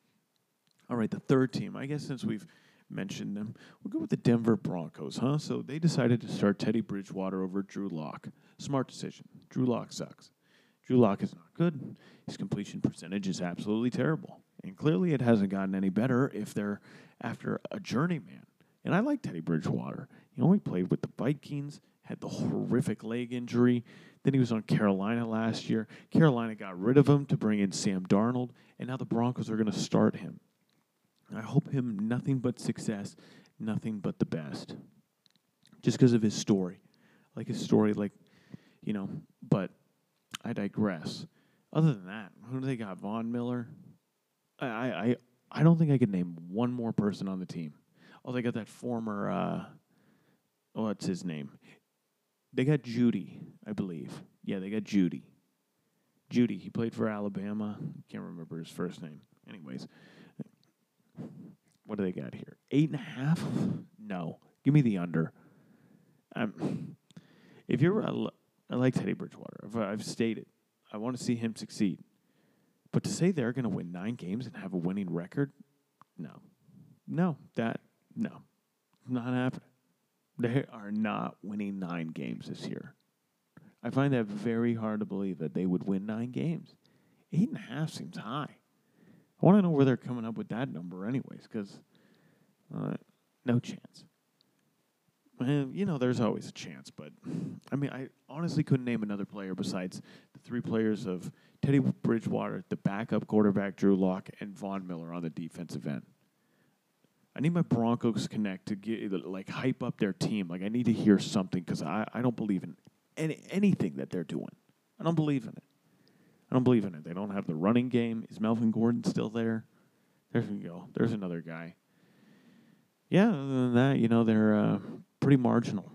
All right, the third team. I guess since we've mentioned them, we'll go with the Denver Broncos, huh? So they decided to start Teddy Bridgewater over Drew Lock. Smart decision. Drew Lock sucks. Drew Lock is not good. His completion percentage is absolutely terrible. And clearly it hasn't gotten any better if they're after a journeyman. And I like Teddy Bridgewater. He only played with the Vikings had the horrific leg injury. Then he was on Carolina last year. Carolina got rid of him to bring in Sam Darnold, and now the Broncos are going to start him. I hope him nothing but success, nothing but the best. Just because of his story. Like his story, like, you know, but I digress. Other than that, who do they got? Von Miller? I, I, I don't think I could name one more person on the team. Oh, they got that former, uh, what's his name? They got Jeudy, I believe. Yeah, they got Jeudy. Jeudy, he played for Alabama. Can't remember his first name. Anyways, what do they got here? Eight and a half? No. Give me the under. Um, if you're, I like Teddy Bridgewater. I've stated, I want to see him succeed. But to say they're going to win nine games and have a winning record, no. No, that, no. Not happening. They are not winning nine games this year. I find that very hard to believe that they would win nine games. Eight and a half seems high. I want to know where they're coming up with that number, anyways, because uh, no chance. Well, you know, there's always a chance, but I mean, I honestly couldn't name another player besides the three players of Teddy Bridgewater, the backup quarterback Drew Lock, and Von Miller on the defensive end. I need my Broncos connect to get like hype up their team. Like I need to hear something because I, I don't believe in any, anything that they're doing. I don't believe in it. I don't believe in it. They don't have the running game. Is Melvin Gordon still there? There we go. There's another guy. Yeah, other than that, you know, they're uh, pretty marginal,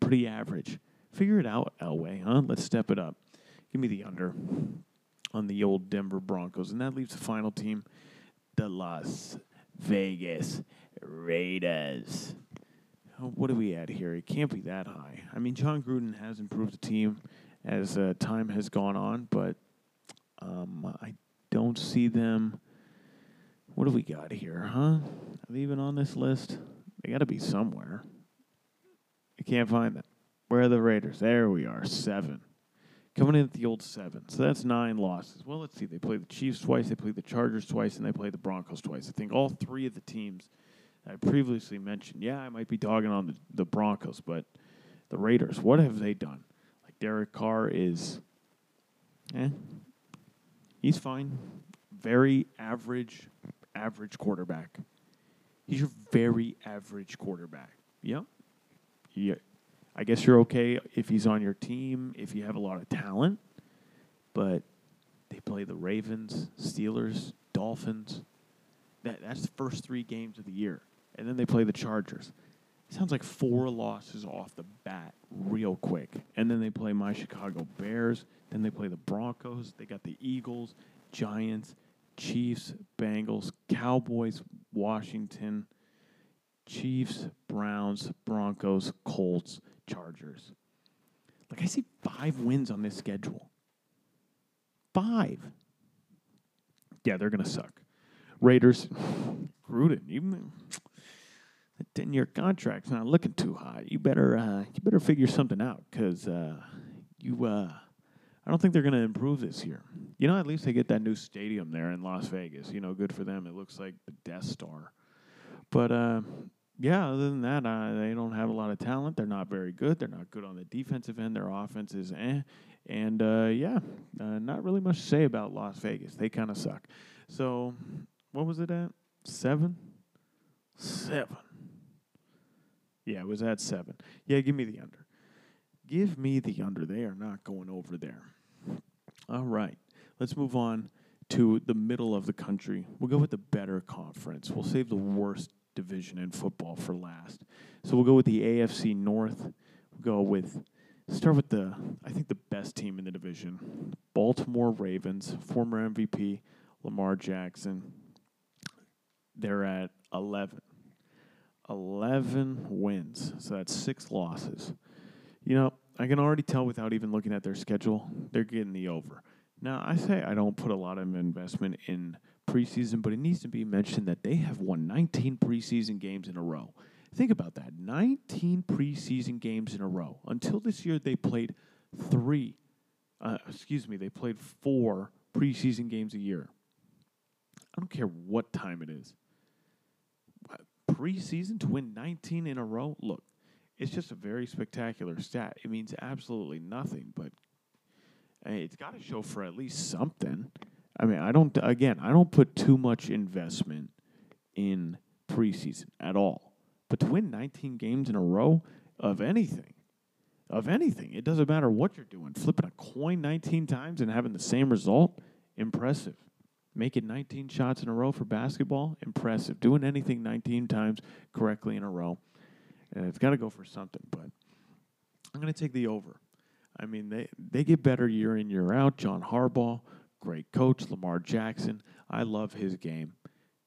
pretty average. Figure it out, Elway, huh? Let's step it up. Give me the under on the old Denver Broncos. And that leaves the final team, the Las Vegas Raiders. What do we add here? It can't be that high. I mean, Jon Gruden has improved the team as uh, time has gone on, but um, I don't see them. What do we got here, huh? Are they even on this list? They got to be somewhere. I can't find them. Where are the Raiders? There we are, seven. Coming in at the old seven. So that's nine losses. Well, let's see. They play the Chiefs twice, they play the Chargers twice, and they play the Broncos twice. I think all three of the teams I previously mentioned, yeah, I might be dogging on the, the Broncos, but the Raiders, what have they done? Like Derek Carr is, eh, he's fine. Very average, average quarterback. He's your very average quarterback. Yep. Yeah. I guess you're okay if he's on your team, if you have a lot of talent. But they play the Ravens, Steelers, Dolphins. That that's the first three games of the year, and then they play the Chargers. sounds like four losses off the bat, real quick. And then they play my Chicago Bears. Then they play the Broncos. They got the Eagles, Giants, Chiefs, Bengals, Cowboys, Washington, Chiefs, Browns, Broncos, Colts, Chargers. Like I see five wins on this schedule. Five. Yeah, they're gonna suck. Raiders, (sighs) Gruden, even the ten-year contract's not looking too hot. You better, uh, you better figure something out because uh, you, uh, I don't think they're gonna improve this year. You know, at least they get that new stadium there in Las Vegas. You know, good for them. It looks like the Death Star. But uh, yeah, other than that, uh, they don't have a lot of talent. They're not very good. They're not good on the defensive end. Their offense is eh. And uh, yeah, uh, not really much to say about Las Vegas. They kind of suck. So, what was it at? Seven? Seven. Yeah, it was at seven. Yeah, give me the under. Give me the under. They are not going over there. All right, let's move on to the middle of the country. We'll go with the better conference. We'll save the worst division in football for last. So we'll go with the AFC North. We'll go with start with the I think the best team in the division, Baltimore Ravens, former MVP Lamar Jackson. They're at 11. 11 wins. So that's 6 losses. You know, I can already tell without even looking at their schedule, they're getting the over. Now, I say I don't put a lot of investment in preseason, but it needs to be mentioned that they have won 19 preseason games in a row. Think about that 19 preseason games in a row. Until this year, they played three, uh, excuse me, they played four preseason games a year. I don't care what time it is. Preseason to win 19 in a row? Look, it's just a very spectacular stat. It means absolutely nothing, but uh, it's got to show for at least something. I mean, I don't. Again, I don't put too much investment in preseason at all. But to win 19 games in a row of anything, of anything, it doesn't matter what you're doing. Flipping a coin 19 times and having the same result, impressive. Making 19 shots in a row for basketball, impressive. Doing anything 19 times correctly in a row, uh, it's got to go for something. But I'm going to take the over. I mean, they, they get better year in, year out. John Harbaugh, great coach. Lamar Jackson, I love his game.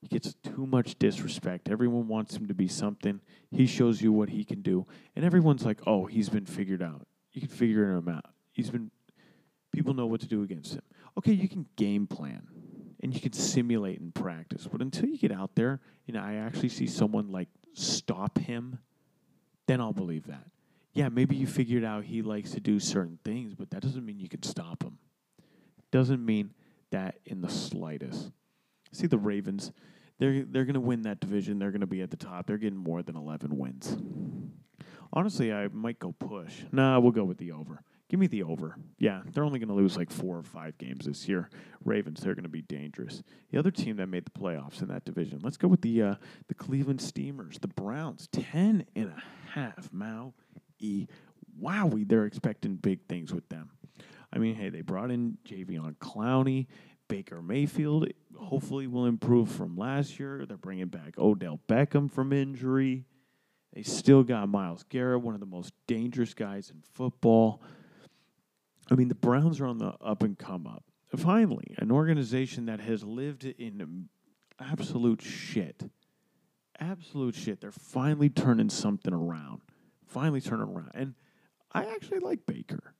He gets too much disrespect. Everyone wants him to be something. He shows you what he can do. And everyone's like, oh, he's been figured out. You can figure him out. He's been, people know what to do against him. Okay, you can game plan and you can simulate and practice. But until you get out there and I actually see someone like stop him, then I'll believe that. Yeah, maybe you figured out he likes to do certain things, but that doesn't mean you can stop him. Doesn't mean that in the slightest. See the Ravens they're they're going to win that division. They're going to be at the top. They're getting more than 11 wins. Honestly, I might go push. Nah, we'll go with the over. Give me the over. Yeah, they're only going to lose like four or five games this year. Ravens, they're going to be dangerous. The other team that made the playoffs in that division. Let's go with the uh, the Cleveland Steamers, the Browns, 10 and a half. Mao e wowie, they're expecting big things with them. I mean, hey, they brought in Jadeveon Clowney. Baker Mayfield hopefully will improve from last year. They're bringing back Odell Beckham from injury. They still got Myles Garrett, one of the most dangerous guys in football. I mean, the Browns are on the up and come up. Finally, an organization that has lived in absolute shit. Absolute shit. They're finally turning something around. Finally turning around. And I actually like Baker.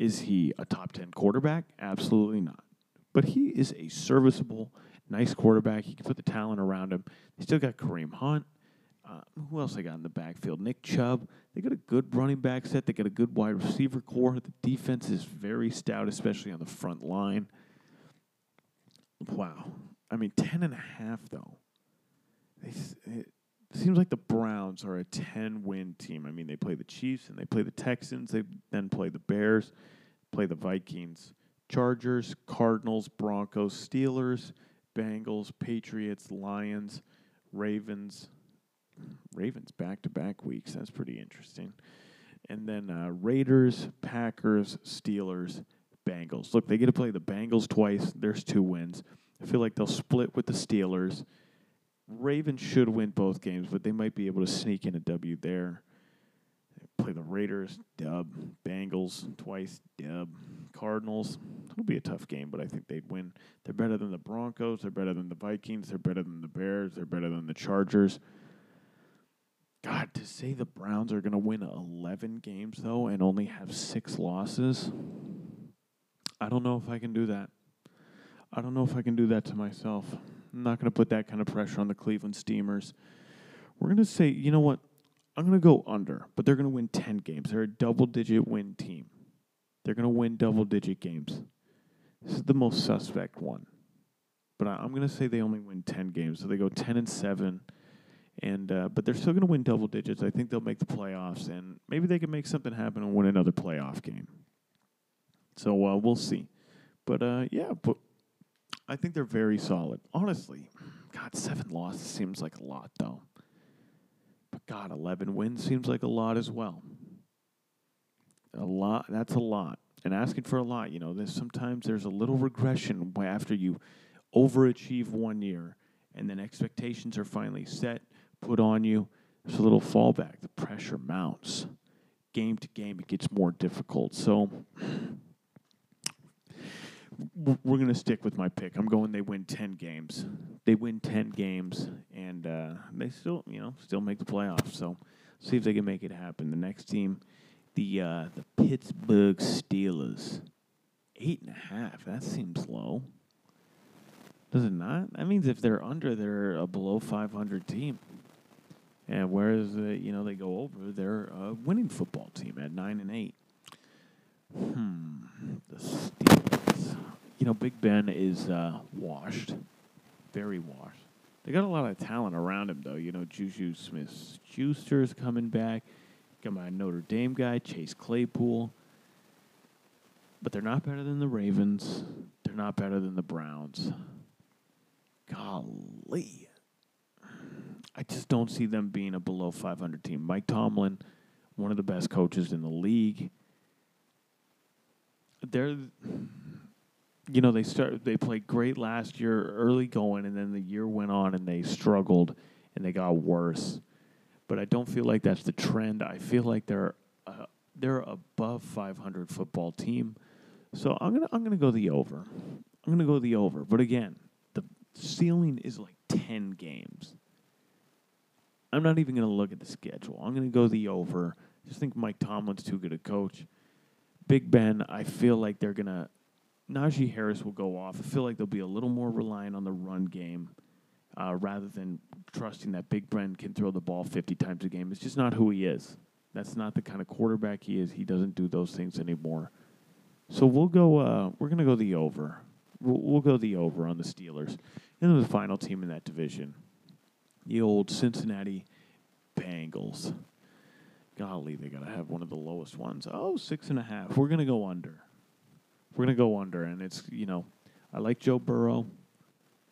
Is he a top 10 quarterback? Absolutely not. But he is a serviceable, nice quarterback. He can put the talent around him. They still got Kareem Hunt. Uh, who else they got in the backfield? Nick Chubb. They got a good running back set. They got a good wide receiver core. The defense is very stout, especially on the front line. Wow. I mean, 10 and a half, though. They, seems like the Browns are a 10 win team. I mean, they play the Chiefs and they play the Texans. They then play the Bears, play the Vikings. Chargers, Cardinals, Broncos, Steelers, Bengals, Patriots, Lions, Ravens. Ravens back to back weeks. That's pretty interesting. And then uh, Raiders, Packers, Steelers, Bengals. Look, they get to play the Bengals twice. There's two wins. I feel like they'll split with the Steelers. Ravens should win both games, but they might be able to sneak in a W there. Play the Raiders, dub. Bengals twice, dub. Cardinals. It'll be a tough game, but I think they'd win. They're better than the Broncos. They're better than the Vikings. They're better than the Bears. They're better than the Chargers. God, to say the Browns are going to win 11 games, though, and only have six losses, I don't know if I can do that. I don't know if I can do that to myself. I'm not going to put that kind of pressure on the Cleveland Steamers. We're going to say, you know what? I'm going to go under, but they're going to win 10 games. They're a double digit win team. They're going to win double digit games. This is the most suspect one. But I, am going to say they only win 10 games. So they go 10 and 7. And uh, but they're still going to win double digits. I think they'll make the playoffs, and maybe they can make something happen and win another playoff game. So uh, we'll see. But uh, yeah, but I think they're very solid. Honestly, God, seven losses seems like a lot, though. But God, 11 wins seems like a lot as well. A lot. That's a lot. And asking for a lot, you know, there's sometimes there's a little regression after you overachieve one year and then expectations are finally set, put on you. There's a little fallback. The pressure mounts. Game to game, it gets more difficult. So we're going to stick with my pick. I'm going they win 10 games. They win 10 games and uh, they still, you know, still make the playoffs. So see if they can make it happen. The next team, the uh, the Pittsburgh Steelers. Eight and a half. That seems low. Does it not? That means if they're under, they're a below 500 team. And whereas uh, you know they go over, they're a winning football team at nine and eight. Hmm. The Steelers. You know, Big Ben is uh, washed, very washed. They got a lot of talent around him, though. You know, Juju Smith Schuster's coming back. Got my Notre Dame guy, Chase Claypool. But they're not better than the Ravens. They're not better than the Browns. Golly. I just don't see them being a below 500 team. Mike Tomlin, one of the best coaches in the league. They're you know, they start they played great last year early going and then the year went on and they struggled and they got worse. But I don't feel like that's the trend. I feel like they're uh, they're above 500 football team. So I'm to I'm going to go the over. I'm going to go the over. But again, the ceiling is like 10 games. I'm not even going to look at the schedule. I'm going to go the over. I just think Mike Tomlin's too good a coach. Big Ben, I feel like they're going to Najee Harris will go off. I feel like they'll be a little more reliant on the run game uh, rather than trusting that Big Ben can throw the ball 50 times a game. It's just not who he is. That's not the kind of quarterback he is. He doesn't do those things anymore. So we'll go. Uh, we're gonna go the over. We'll, we'll go the over on the Steelers. And then the final team in that division, the old Cincinnati Bengals. Golly, they gotta have one of the lowest ones. Oh, six and a half. We're gonna go under. We're gonna go under, and it's you know, I like Joe Burrow.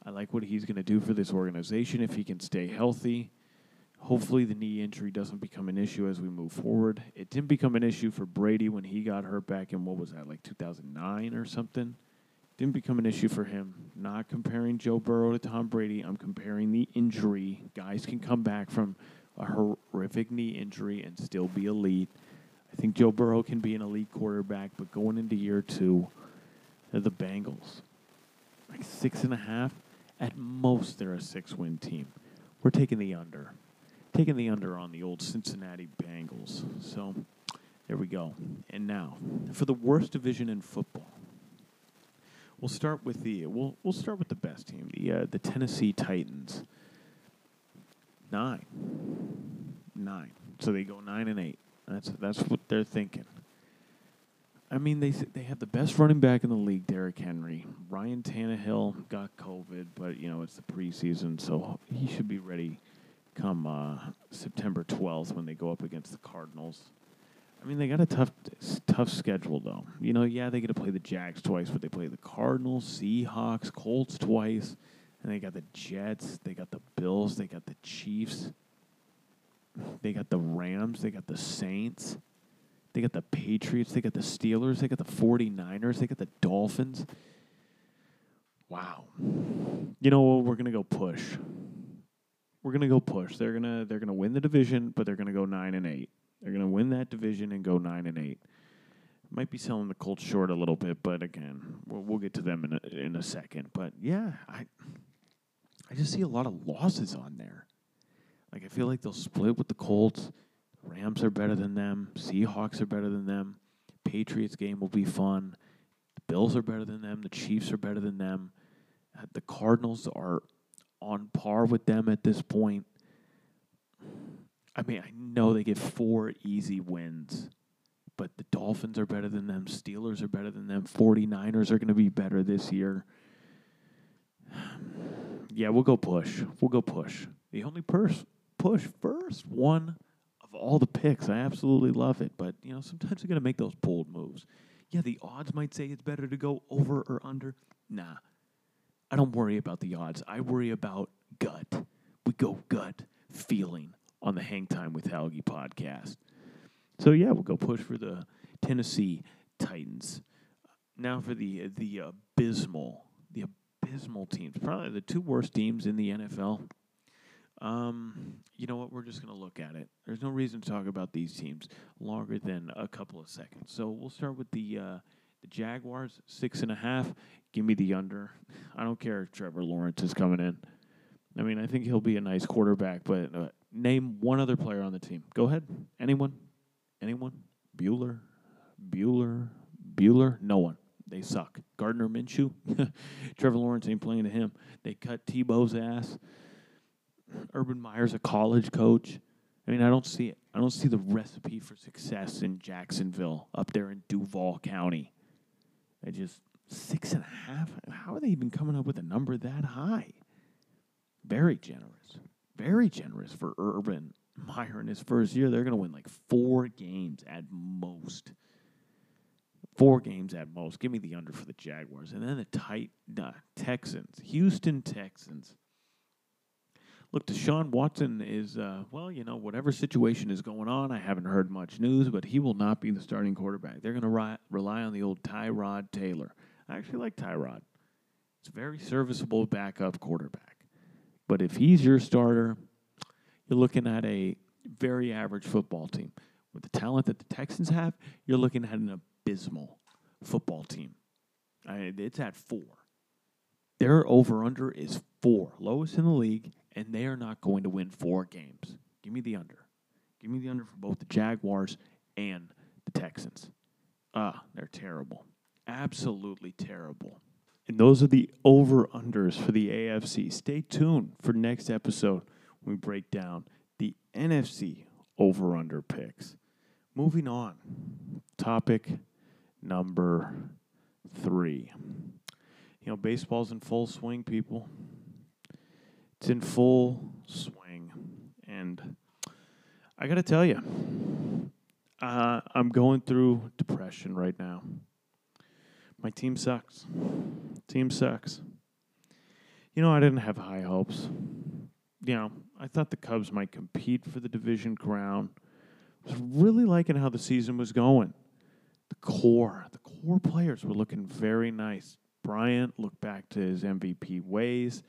I like what he's gonna do for this organization if he can stay healthy. Hopefully, the knee injury doesn't become an issue as we move forward. It didn't become an issue for Brady when he got hurt back in what was that, like 2009 or something. Didn't become an issue for him. Not comparing Joe Burrow to Tom Brady. I'm comparing the injury. Guys can come back from a horrific knee injury and still be elite. I think Joe Burrow can be an elite quarterback, but going into year two, the Bengals, like six and a half. At most, they're a six win team. We're taking the under taking the under on the old Cincinnati Bengals. So there we go. And now for the worst division in football. We'll start with the we'll we'll start with the best team, the uh, the Tennessee Titans. Nine, nine. So they go nine and eight. That's that's what they're thinking. I mean, they they have the best running back in the league, Derrick Henry. Ryan Tannehill got COVID, but you know it's the preseason, so he should be ready come uh, September 12th when they go up against the Cardinals. I mean, they got a tough, tough schedule though. You know, yeah, they get to play the Jags twice, but they play the Cardinals, Seahawks, Colts twice, and they got the Jets, they got the Bills, they got the Chiefs, they got the Rams, they got the Saints, they got the Patriots, they got the Steelers, they got the 49ers, they got the Dolphins. Wow. You know what? We're going to go push we're gonna go push. They're gonna they're gonna win the division, but they're gonna go nine and eight. They're gonna win that division and go nine and eight. Might be selling the Colts short a little bit, but again, we'll, we'll get to them in a, in a second. But yeah, I I just see a lot of losses on there. Like I feel like they'll split with the Colts. Rams are better than them. Seahawks are better than them. Patriots game will be fun. The Bills are better than them. The Chiefs are better than them. Uh, the Cardinals are on par with them at this point. I mean, I know they get four easy wins, but the Dolphins are better than them. Steelers are better than them. 49ers are going to be better this year. (sighs) Yeah, we'll go push. We'll go push. The only pers- push first one of all the picks. I absolutely love it, but you know, sometimes you got to make those bold moves. Yeah, the odds might say it's better to go over or under. Nah, I don't worry about the odds. I worry about gut. We go gut feeling on the Hang Time with Helgi podcast. So yeah, we'll go push for the Tennessee Titans. Now for the the abysmal, the abysmal teams, probably the two worst teams in the NFL. Um, you know what? We're just going to look at it. There's no reason to talk about these teams longer than a couple of seconds. So we'll start with the uh, the Jaguars, six and a half. Give me the under. I don't care if Trevor Lawrence is coming in. I mean, I think he'll be a nice quarterback, but uh, name one other player on the team. Go ahead. Anyone? Anyone? Bueller? Bueller? Bueller? No one. They suck. Gardner Minshew? (laughs) Trevor Lawrence ain't playing to him. They cut Tebow's ass. Urban Meyer's a college coach. I mean, I don't see it. I don't see the recipe for success in Jacksonville up there in Duval County. They just six and a half. How are they even coming up with a number that high? Very generous. Very generous for Urban. Meyer in his first year, they're going to win like four games at most. Four games at most. Give me the under for the Jaguars. And then the tight uh, Texans, Houston Texans. Look, Deshaun Watson is, uh, well, you know, whatever situation is going on, I haven't heard much news, but he will not be the starting quarterback. They're going to ri- rely on the old Tyrod Taylor. I actually like Tyrod. It's a very serviceable backup quarterback. But if he's your starter, you're looking at a very average football team. With the talent that the Texans have, you're looking at an abysmal football team. I, it's at four. Their over under is four, lowest in the league, and they are not going to win four games. Give me the under. Give me the under for both the Jaguars and the Texans. Ah, they're terrible. Absolutely terrible. And those are the over unders for the AFC. Stay tuned for next episode when we break down the NFC over under picks. Moving on, topic number three. You know, baseball's in full swing, people. It's in full swing. And I got to tell you, uh, I'm going through depression right now. My team sucks. Team sucks. You know, I didn't have high hopes. You know, I thought the Cubs might compete for the division crown. I was really liking how the season was going. The core, the core players were looking very nice. Bryant looked back to his MVP ways.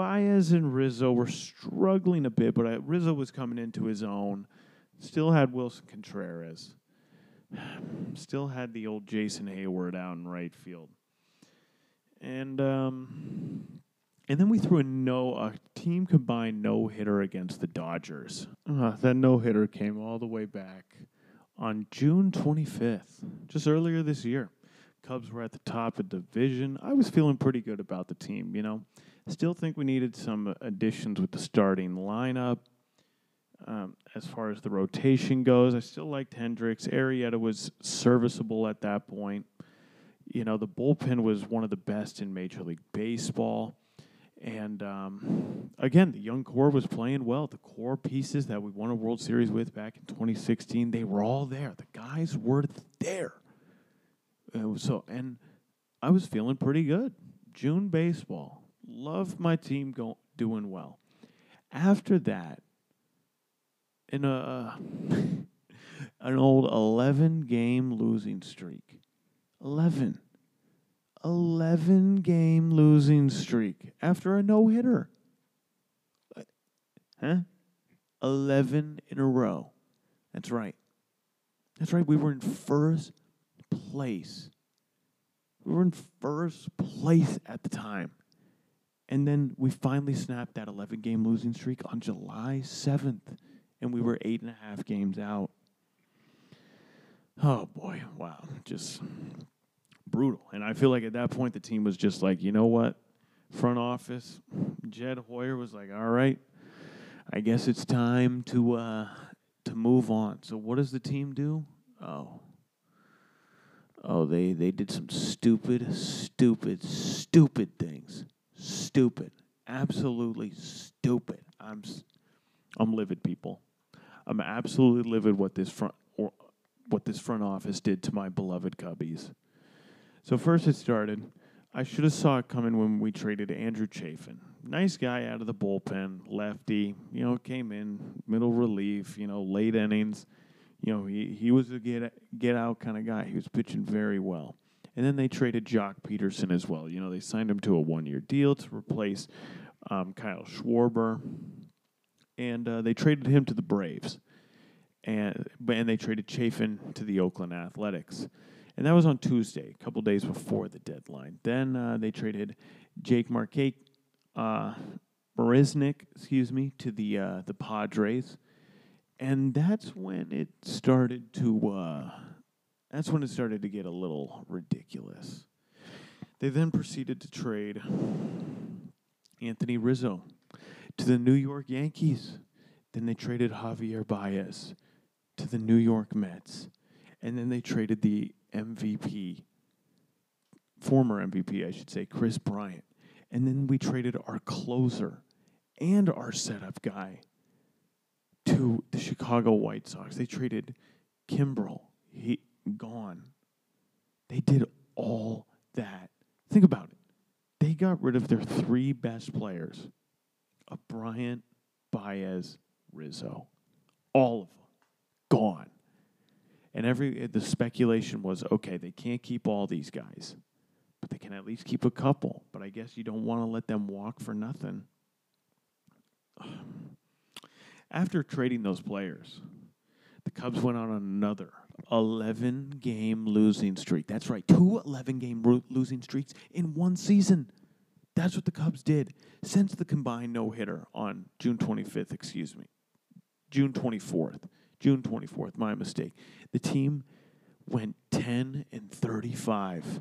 Baez and Rizzo were struggling a bit, but uh, Rizzo was coming into his own. Still had Willson Contreras. (sighs) Still had the old Jason Heyward out in right field. And um, and then we threw a no a team combined no hitter against the Dodgers. Uh, that no hitter came all the way back on June 25th, just earlier this year. Cubs were at the top of division. I was feeling pretty good about the team, you know. Still think we needed some additions with the starting lineup. Um, as far as the rotation goes, I still liked Hendricks. Arrieta was serviceable at that point. You know, the bullpen was one of the best in Major League Baseball. And um, again, the young core was playing well. The core pieces that we won a World Series with back in 2016, they were all there. The guys were there. so, and I was feeling pretty good. June baseball, love my team go, doing well. After that, in a (laughs) an old 11 game losing streak. 11. 11 game losing streak after a no hitter. Huh? 11 in a row. That's right. That's right. We were in first place. We were in first place at the time. And then we finally snapped that 11 game losing streak on July 7th and we were eight and a half games out. Oh boy, wow, just brutal. And I feel like at that point the team was just like, you know what, front office, Jed Hoyer was like, all right, I guess it's time to uh, to move on. So what does the team do? Oh. Oh, they, they did some stupid, stupid, stupid things. Stupid. Absolutely stupid. I'm I'm livid, people. I'm absolutely livid what this front or what this front office did to my beloved Cubbies. So first it started. I should have saw it coming when we traded Andrew Chafin. Nice guy out of the bullpen, lefty. You know, came in middle relief. You know, late innings. You know, he he was a get get out kind of guy. He was pitching very well. And then they traded Joc Pederson as well. You know, they signed him to a one year deal to replace um, Kyle Schwarber and uh, they traded him to the Braves, and and they traded Chafin to the Oakland Athletics, and that was on Tuesday, a couple days before the deadline. Then uh, they traded Jake Marquette, uh, Marisnick, excuse me, to the uh, the Padres, and that's when it started to. That's when it started to get a little ridiculous. They then proceeded to trade Anthony Rizzo to the New York Yankees. Then they traded Javier Baez to the New York Mets. And then they traded the MVP, former MVP, I should say, Kris Bryant. And then we traded our closer and our setup guy to the Chicago White Sox. They traded Kimbrel. He gone. They did all that. Think about it. They got rid of their three best players of Bryant, Baez, Rizzo. All of them gone. And every the speculation was okay, they can't keep all these guys, but they can at least keep a couple. But I guess you don't want to let them walk for nothing. (sighs) After trading those players, the Cubs went on another 11 game losing streak. That's right, two 11 game ro- losing streaks in one season. That's what the Cubs did since the combined no hitter on June 25th, excuse me, June 24th. June 24th, my mistake. The team went 10 and 35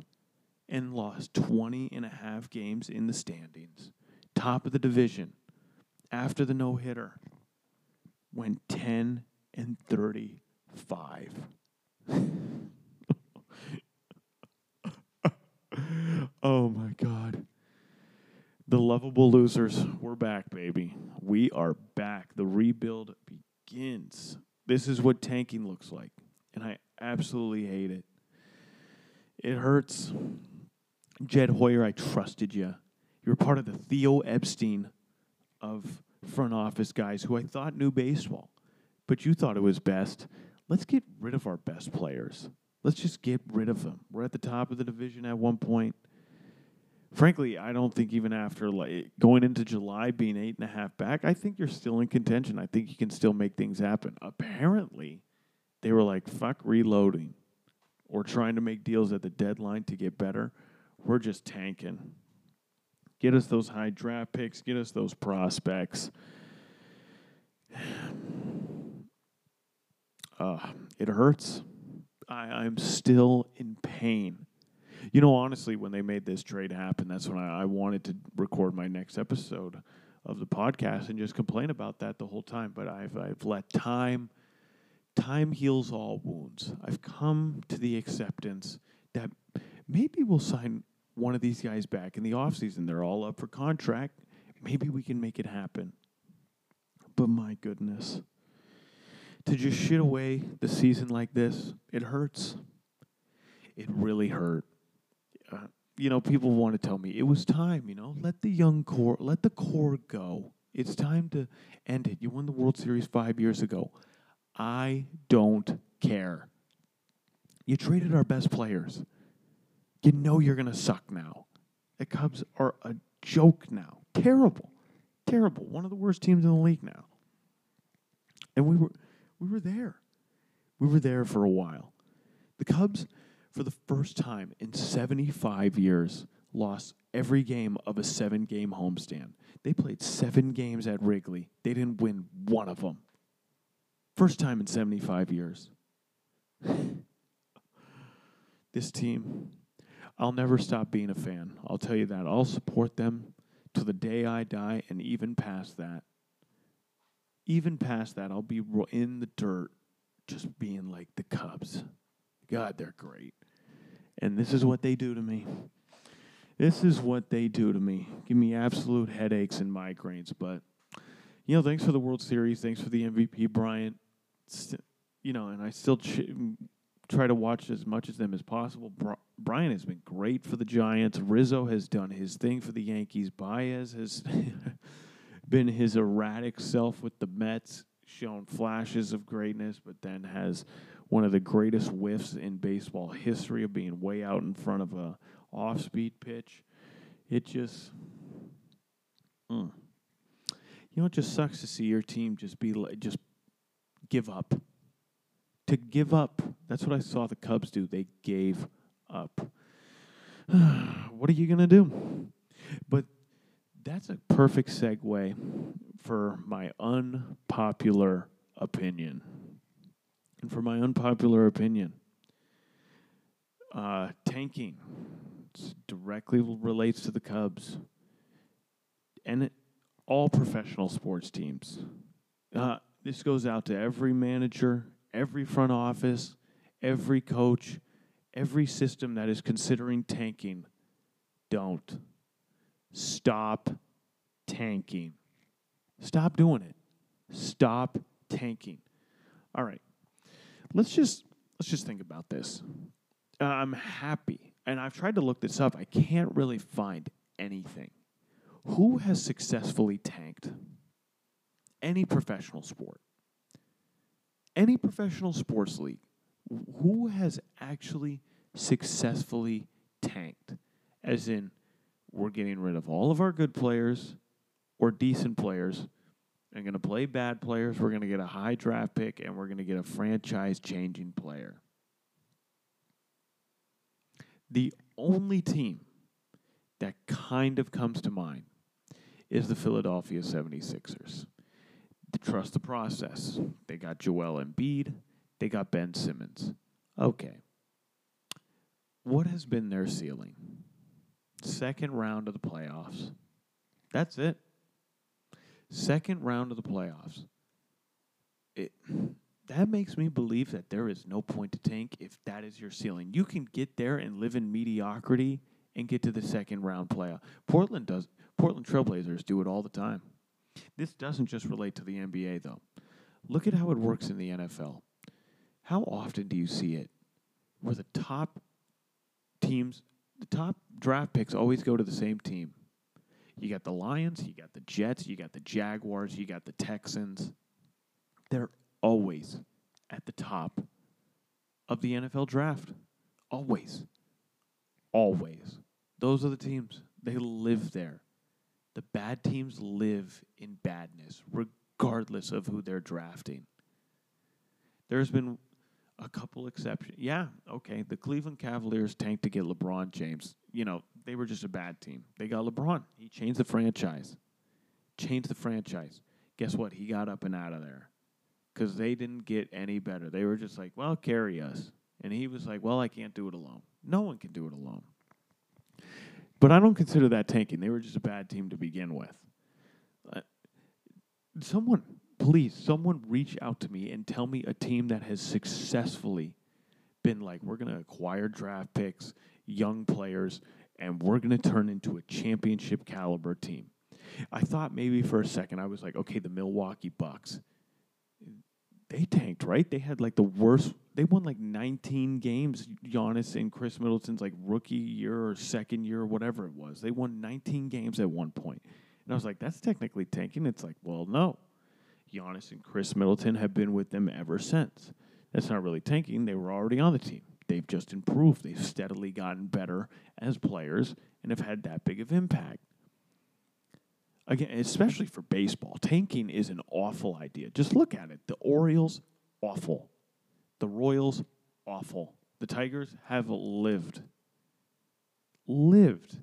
and lost 20 and a half games in the standings. Top of the division after the no hitter went 10 and 35. (laughs) oh my God. The lovable losers, we're back, baby. We are back. The rebuild begins. This is what tanking looks like. And I absolutely hate it. It hurts. Jed Hoyer, I trusted you. You were part of the Theo Epstein of front office guys who I thought knew baseball, but you thought it was best. Let's get rid of our best players. Let's just get rid of them. We're at the top of the division at one point. Frankly, I don't think even after like going into July being eight and a half back, I think you're still in contention. I think you can still make things happen. Apparently, they were like, fuck reloading or trying to make deals at the deadline to get better. We're just tanking. Get us those high draft picks, get us those prospects. Uh, it hurts. I, I'm still in pain. You know, honestly, when they made this trade happen, that's when I, I wanted to record my next episode of the podcast and just complain about that the whole time. But I've I've let time time heals all wounds. I've come to the acceptance that maybe we'll sign one of these guys back in the offseason. They're all up for contract. Maybe we can make it happen. But my goodness, to just shit away the season like this, it hurts. It really hurt. Uh, you know, people want to tell me it was time, you know, let the young core, let the core go. It's time to end it. You won the World Series five years ago. I don't care. You traded our best players. You know you're to suck now. The Cubs are a joke now. Terrible. Terrible. One of the worst teams in the league now. And we were we were there. We were there for a while. The Cubs for the first time in 75 years lost every game of a 7-game homestand. They played 7 games at Wrigley. They didn't win one of them. First time in 75 years. (sighs) this team I'll never stop being a fan. I'll tell you that. I'll support them to the day I die and even past that. Even past that, I'll be in the dirt just being like the Cubs. God, they're great. And this is what they do to me. This is what they do to me. Give me absolute headaches and migraines. But, you know, thanks for the World Series. Thanks for the MVP, Bryant. you know, and I still ch- try to watch as much of them as possible. Bri- Bryant has been great for the Giants. Rizzo has done his thing for the Yankees. Baez has (laughs) been his erratic self with the Mets, shown flashes of greatness, but then has one of the greatest whiffs in baseball history of being way out in front of a off-speed pitch. It just, mm. you know, it just sucks to see your team just be like, just give up to give up. That's what I saw the Cubs do. They gave up. (sighs) what are you to do? But that's a perfect segue for my unpopular opinion. And for my unpopular opinion, uh, tanking directly relates to the Cubs and it, all professional sports teams. Uh, this goes out to every manager, every front office, every coach, every system that is considering tanking. Don't. Stop tanking. Stop doing it. Stop tanking. All right. Let's just let's just think about this. Uh, I'm happy, and I've tried to look this up. I can't really find anything. Who has successfully tanked any professional sport? Any professional sports league? Who has actually successfully tanked? As in, we're getting rid of all of our good players or decent players and going to play bad players. We're going to get a high draft pick and we're going to get a franchise changing player. The only team that kind of comes to mind is the Philadelphia 76ers. Trust the process. They got Joel Embiid, they got Ben Simmons. Okay. What has been their ceiling? Second round of the playoffs. That's it. Second round of the playoffs. It that makes me believe that there is no point to tank if that is your ceiling. You can get there and live in mediocrity and get to the second round playoff. Portland does Portland Trailblazers do it all the time. This doesn't just relate to the NBA though. Look at how it works in the NFL. How often do you see it where the top teams, the top draft picks always go to the same team? You got the Lions, you got the Jets, you got the Jaguars, you got the Texans. They're always at the top of the NFL draft. Always. Always. Those are the teams. They live there. The bad teams live in badness, regardless of who they're drafting. There's been a couple exceptions. Yeah, okay. The Cleveland Cavaliers tanked to get LeBron James. You know, they were just a bad team. They got LeBron. He changed the franchise. Changed the franchise. Guess what? He got up and out of there because they didn't get any better. They were just like, well, carry us. And he was like, well, I can't do it alone. No one can do it alone. But I don't consider that tanking. They were just a bad team to begin with. Uh, someone, please, someone reach out to me and tell me a team that has successfully been like, we're going to acquire draft picks, young players, and we're going to turn into a championship caliber team. I thought maybe for a second, I was like, okay, the Milwaukee Bucks. They tanked, right? They had like the worst they won like 19 games. Giannis and Khris Middleton's like rookie year or second year or whatever it was. They won 19 games at one point. And I was like, that's technically tanking. It's like, well, no. Giannis and Khris Middleton have been with them ever since. That's not really tanking. They were already on the team. They've just improved. They've steadily gotten better as players and have had that big of impact. Again, especially for baseball, tanking is an awful idea. Just look at it. The Orioles, awful. The Royals, awful. The Tigers have lived, lived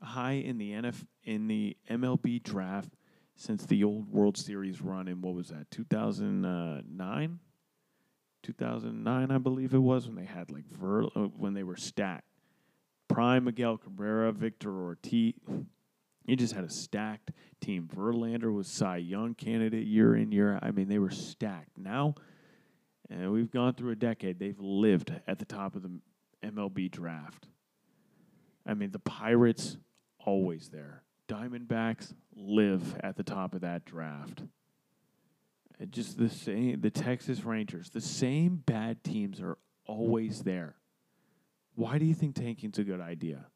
high in the NF in the MLB draft since the old World Series run in what was that 2009, 2009 I believe it was when they had like Ver, uh, when they were stacked. Prime Miguel Cabrera, Victor Ortiz. You just had a stacked team. Verlander was Cy Young candidate year in year. Out. I mean, they were stacked. Now and we've gone through a decade. They've lived at the top of the MLB draft. I mean, the Pirates always there. Diamondbacks live at the top of that draft. Just the same, the Texas Rangers, the same bad teams are always there. Why do you think tanking's a good idea?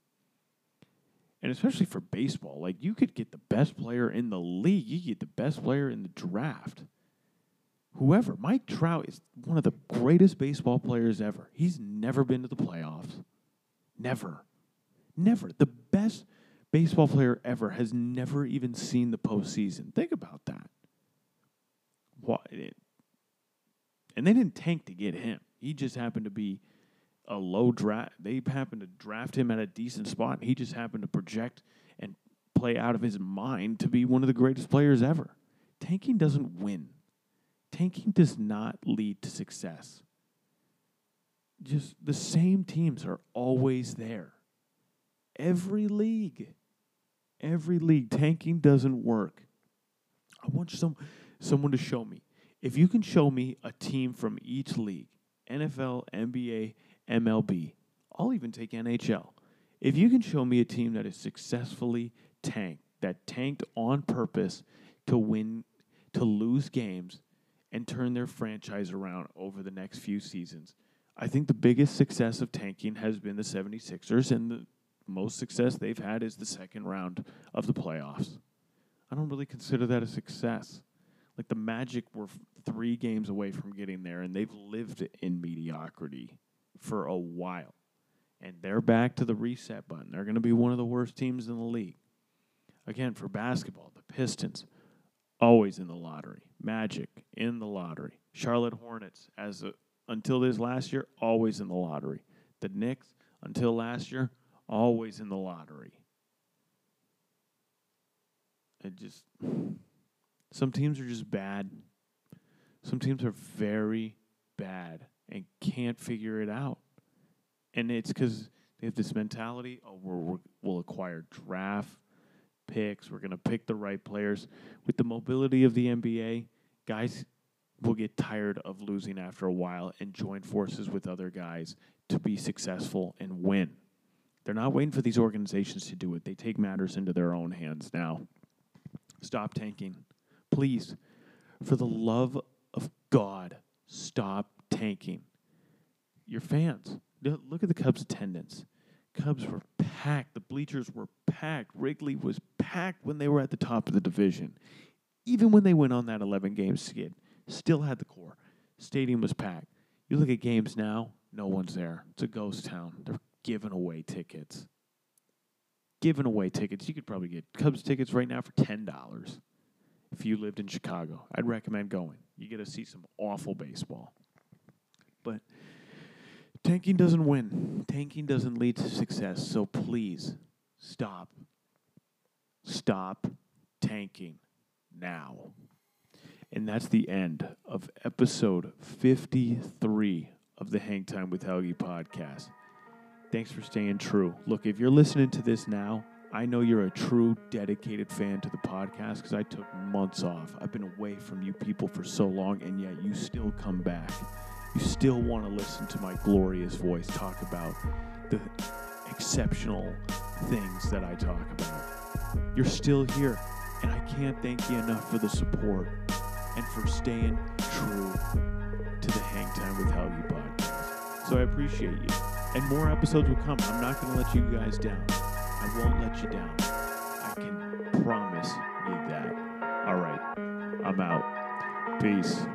And especially for baseball, like you could get the best player in the league, you get the best player in the draft whoever. Mike Trout is one of the greatest baseball players ever. He's never been to the playoffs. Never. Never. The best baseball player ever has never even seen the postseason. Think about that. What? And they didn't tank to get him. He just happened to be a low draft. They happened to draft him at a decent spot. He just happened to project and play out of his mind to be one of the greatest players ever. Tanking doesn't win tanking does not lead to success. Just the same teams are always there. Every league, every league, tanking doesn't work. I want some someone to show me. If you can show me a team from each league, NFL, NBA, MLB, I'll even take NHL. If you can show me a team that is successfully tanked, that tanked on purpose to win, to lose games, and turn their franchise around over the next few seasons. I think the biggest success of tanking has been the 76ers, and the most success they've had is the second round of the playoffs. I don't really consider that a success. Like the Magic were three games away from getting there, and they've lived in mediocrity for a while. And they're back to the reset button. They're going to be one of the worst teams in the league. Again, for basketball, the Pistons, always in the lottery. Magic, in the lottery. Charlotte Hornets, as a, until this last year, always in the lottery. The Knicks, until last year, always in the lottery. It just some teams are just bad. Some teams are very bad and can't figure it out. And it's because they have this mentality oh, we're, we'll acquire draft picks, we're going to pick the right players. With the mobility of the NBA, guys will get tired of losing after a while and join forces with other guys to be successful and win. They're not waiting for these organizations to do it. They take matters into their own hands now. Stop tanking. Please, for the love of God, stop tanking. Your fans, look at the Cubs' attendance. Cubs were packed. The bleachers were packed. Wrigley was packed when they were at the top of the division. Even when they went on that 11 game skid, still had the core. Stadium was packed. You look at games now, no one's there. It's a ghost town. They're giving away tickets. Giving away tickets. You could probably get Cubs tickets right now for $10 if you lived in Chicago. I'd recommend going. You get to see some awful baseball. But tanking doesn't win. Tanking doesn't lead to success. So please stop. Stop tanking now. And that's the end of episode 53 of the Hang Time with Helgi podcast. Thanks for staying true. Look, if you're listening to this now, I know you're a true dedicated fan to the podcast because I took months off. I've been away from you people for so long, and yet you still come back. You still want to listen to my glorious voice talk about the exceptional things that I talk about. You're still here, and I can't thank you enough for the support and for staying true to the Hang Time with Helgi podcast. So I appreciate you. And more episodes will come. I'm not going to let you guys down. I won't let you down. I can promise you that. All right. I'm out. Peace.